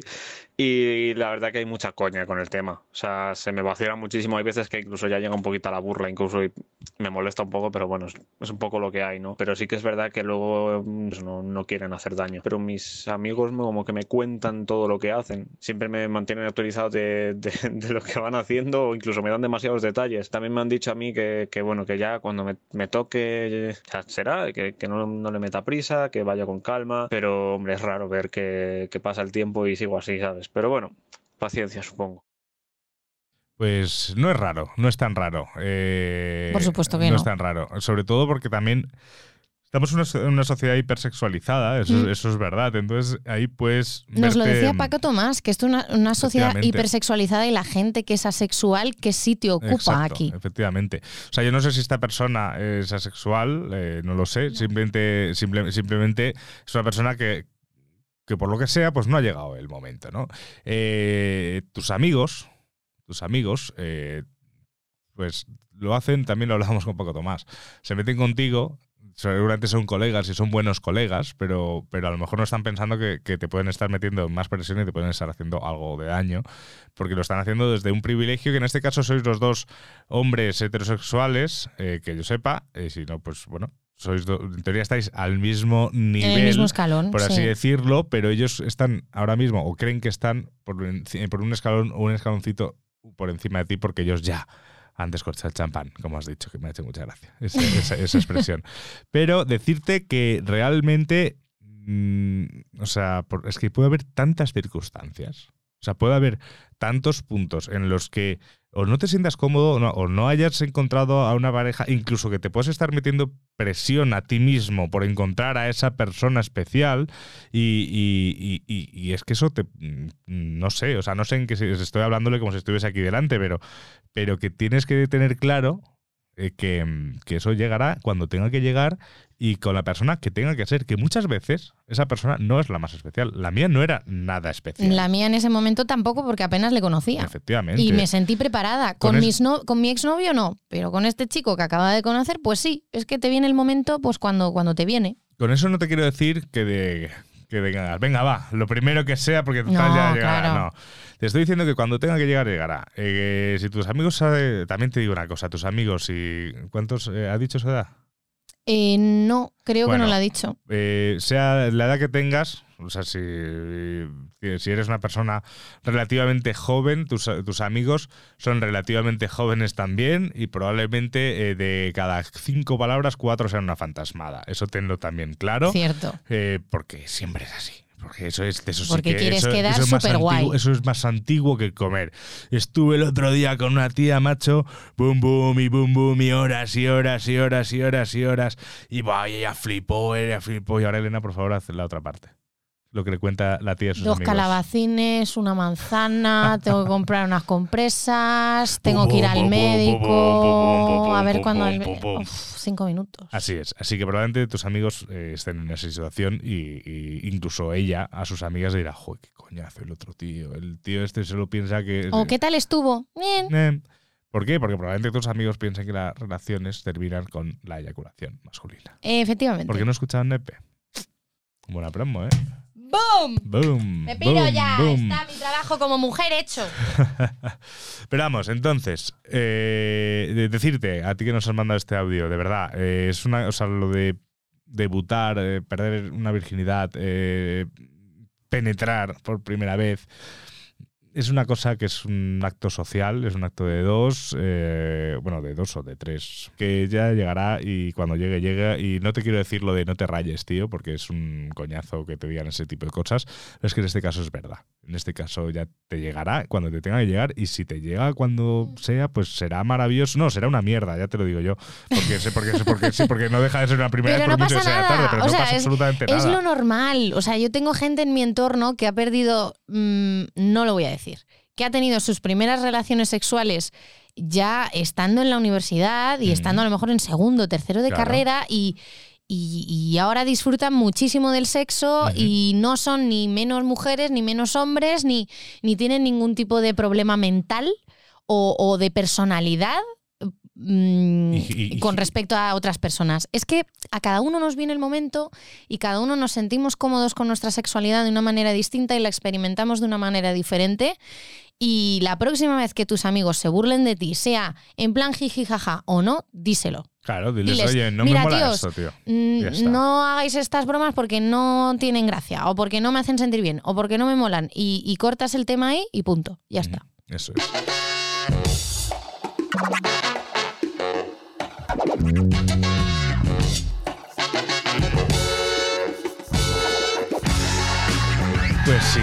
y la verdad que hay mucha coña con el tema. O sea, se me vacila muchísimo. Hay veces que incluso ya llega un poquito a la burla, incluso y me molesta un poco, pero bueno, es, un poco lo que hay, ¿no? Pero sí que es verdad que luego pues, no, no quieren hacer daño. Pero mis amigos como que me cuentan todo lo que hacen. Siempre me mantienen actualizado de, de- de lo que van haciendo o incluso me dan demasiados detalles. También me han dicho a mí que, que, bueno, que ya cuando me, me toque ya será, que, que no, no le meta prisa, que vaya con calma. Pero, hombre, es raro ver que, que pasa el tiempo y sigo así, ¿sabes? Pero bueno, paciencia, supongo. Pues no es raro, no es tan raro. eh, Por supuesto que no. no. es tan raro. Sobre todo porque también estamos en una, sociedad hipersexualizada, eso, Mm. eso es verdad. Entonces ahí pues... Nos lo decía Paco Tomás, que esto es una, una sociedad hipersexualizada y la gente que es asexual, ¿qué sitio ocupa Exacto, aquí? Efectivamente. O sea, yo no sé si esta persona es asexual, eh, no lo sé. Simplemente, simple- simplemente es una persona que, que por lo que sea, pues no ha llegado el momento, ¿no? Eh, tus amigos, tus amigos, eh, pues lo hacen, también lo hablamos con Paco Tomás. Se meten contigo. Seguramente son colegas y son buenos colegas, pero, pero a lo mejor no están pensando que, te pueden estar metiendo en más presión y te pueden estar haciendo algo de daño, porque lo están haciendo desde un privilegio que en este caso sois los dos hombres heterosexuales, eh, que yo sepa, y si no, pues bueno, sois en teoría estáis al mismo nivel, en el mismo escalón. por así sí. decirlo, pero ellos están ahora mismo o creen que están por, un escalón o un escaloncito por encima de ti porque ellos ya han descorchado el champán, como has dicho, que me ha hecho mucha gracia esa, esa- esa expresión. Pero decirte que realmente, mm, o sea, por- es que puede haber tantas circunstancias, o sea, puede haber tantos puntos en los que o no te sientas cómodo o no, hayas encontrado a una pareja, incluso que te puedes estar metiendo presión a ti mismo por encontrar a esa persona especial y, y- y- es que eso te... mm, No sé, o sea, no sé en qué estoy hablándole como si estuviese aquí delante, pero, pero que tienes que tener claro eh, que, que eso llegará cuando tenga que llegar y con la persona que tenga que ser, que muchas veces esa persona no es la más especial. La mía no era nada especial. La mía en ese momento tampoco, porque apenas le conocía. Efectivamente. Y me sentí preparada. Con Con, es- mis no- con mi exnovio no, pero con este chico que acaba de conocer, pues sí, es que te viene el momento pues cuando, cuando te viene. Con eso no te quiero decir que, de- que tengas. Venga, va, lo primero que sea, porque No, ya llegará. claro. No. Te estoy diciendo que cuando tenga que llegar, llegará. Eh, si tus amigos también te digo una cosa, tus amigos, y ¿cuántos eh, ha dicho su edad? Eh, no, creo que no lo ha dicho. Eh, sea la edad que tengas, o sea, si, si eres una persona relativamente joven, tus, tus amigos son relativamente jóvenes también y probablemente eh, de cada cinco palabras, cuatro sean una fantasmada. Eso tenlo también claro. Cierto. Eh, porque siempre es así. Porque eso es, eso sí Porque que- quieres eso- quedar eso es más antiguo- Eso es más antiguo que comer. Estuve el otro día con una tía, macho, boom, boom, y boom, boom, y horas, y horas, y horas, y horas, y horas. Y va, y ella flipó, ella flipó. Y ahora, Elena, por favor, haz la otra parte. Lo que le cuenta la tía a sus Dos amigos. calabacines, una manzana, tengo que comprar unas compresas, tengo que ir al médico, a ver cuándo... el-. Uf, cinco minutos. Así es. Así que probablemente tus amigos eh, estén en esa situación y, y incluso ella a sus amigas dirá, joder, qué coñazo el otro tío. El tío este solo piensa que... ¿O qué tal estuvo? Bien. Eh, ¿Por qué? Porque probablemente tus amigos piensan que las relaciones terminan con la eyaculación masculina. Efectivamente. ¿Por qué no escuchaban Nepe? Buena promo, ¿eh? ¡Boom! Boom. Me piro boom, ya. boom. Está mi trabajo como mujer hecho. Pero vamos, entonces, eh, de- decirte, a ti que nos has mandado este audio, de verdad, eh, es una, o sea, lo de debutar, eh, perder una virginidad, penetrar por primera vez, es una cosa que es un acto social, es un acto de dos, eh, bueno, de dos o de tres, que ya llegará y cuando llegue, llega. Y no te quiero decir lo de no te rayes, tío, porque es un coñazo que te digan ese tipo de cosas, pero es que en este caso es verdad. En este caso ya te llegará cuando te tenga que llegar y si te llega cuando sea, pues será maravilloso. No, será una mierda, ya te lo digo yo. Porque, sé- porque, sé- porque, sí, porque no deja de ser una primera Pero vez, no por mucho pasa que sea nada. tarde, pero o no sea, pasa es, absolutamente es nada. lo normal. O sea, yo tengo gente en mi entorno que ha perdido, mm, no lo voy a decir, que ha tenido sus primeras relaciones sexuales ya estando en la universidad y estando a lo mejor en segundo, tercero de Claro. carrera y, y- y ahora disfrutan muchísimo del sexo y no son ni menos mujeres, ni menos hombres, ni, ni tienen ningún tipo de problema mental o, o de personalidad mm, Y- y- y- con respecto a otras personas. Es que a cada uno nos viene el momento y cada uno nos sentimos cómodos con nuestra sexualidad de una manera distinta y la experimentamos de una manera diferente. Y la próxima vez que tus amigos se burlen de ti, sea en plan jiji jaja o no, díselo. Claro, diles, Diles, oye, no "Mira, me mola tíos, esto, tío. Mm. No hagáis estas bromas porque no tienen gracia, o porque no me hacen sentir bien, o porque no me molan. Y, y cortas el tema ahí y punto. Ya está. Eso es. Pues sí,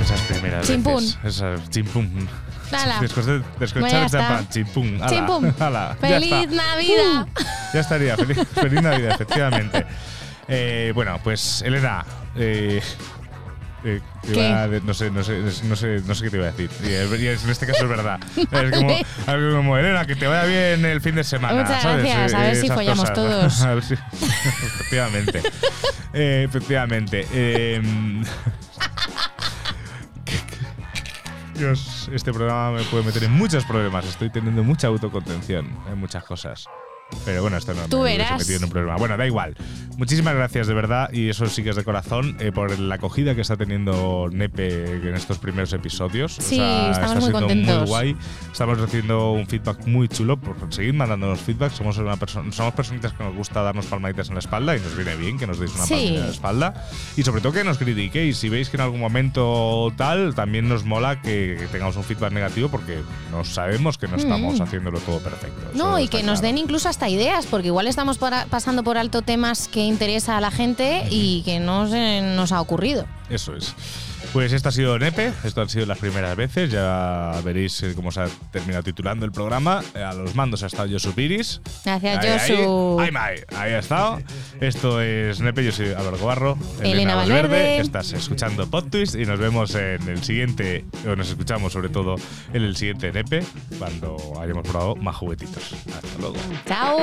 esas primeras Chimpún. veces. Esas. Hala. Después de Pues el está. champán, chimpún. ala, ya ¡Feliz. Navidad! Ya estaría, feliz, feliz Navidad, efectivamente. Eh, bueno, pues Elena, eh, eh, te ¿Qué? iba a de- no, sé, no, sé, no, sé, no sé qué te iba a decir. Y, es- y es- en este caso es verdad. Es como, algo como, Elena, que te vaya bien el fin de semana. Muchas ¿sabes? gracias, a ver si esas follamos todos. A ver si- efectivamente. Eh, efectivamente. Eh, Dios, este programa me puede meter en muchos problemas. Estoy teniendo mucha autocontención en muchas cosas. Pero bueno, esto no Tú me verás. metido en un problema. Bueno, da igual. Muchísimas gracias de verdad, y eso sí que es de corazón, eh, por la acogida que está teniendo Nepe en estos primeros episodios. O Sí, sea, estamos está muy siendo contentos. Muy guay. Estamos recibiendo un feedback muy chulo. Por seguir mandándonos feedback. Somos, una persona, somos personitas que nos gusta darnos palmaditas en la espalda y nos viene bien que nos deis una Sí. palmadita en la espalda. Y sobre todo que nos critiquéis. Si veis que en algún momento tal, también nos mola que, que tengamos un feedback negativo porque nos sabemos que no estamos Mm. haciéndolo todo perfecto. Eso No, y que nos claro. den incluso ideas, porque igual estamos pasando por alto temas que interesa a la gente y que no se nos ha ocurrido. Eso es. Pues esto ha sido Nepe, esto han sido las primeras veces, ya veréis eh, cómo se ha terminado titulando el programa. Eh, A los mandos ha estado Josu Piris. Gracias, Josu. ahí, ahí, ahí ha estado. Esto es Nepe, yo soy Álvaro Cobarro. Elena Valverde. Estás escuchando PodTwist y nos vemos en el siguiente, o nos escuchamos sobre todo en el siguiente Nepe, cuando hayamos probado más juguetitos. Hasta luego. Chao.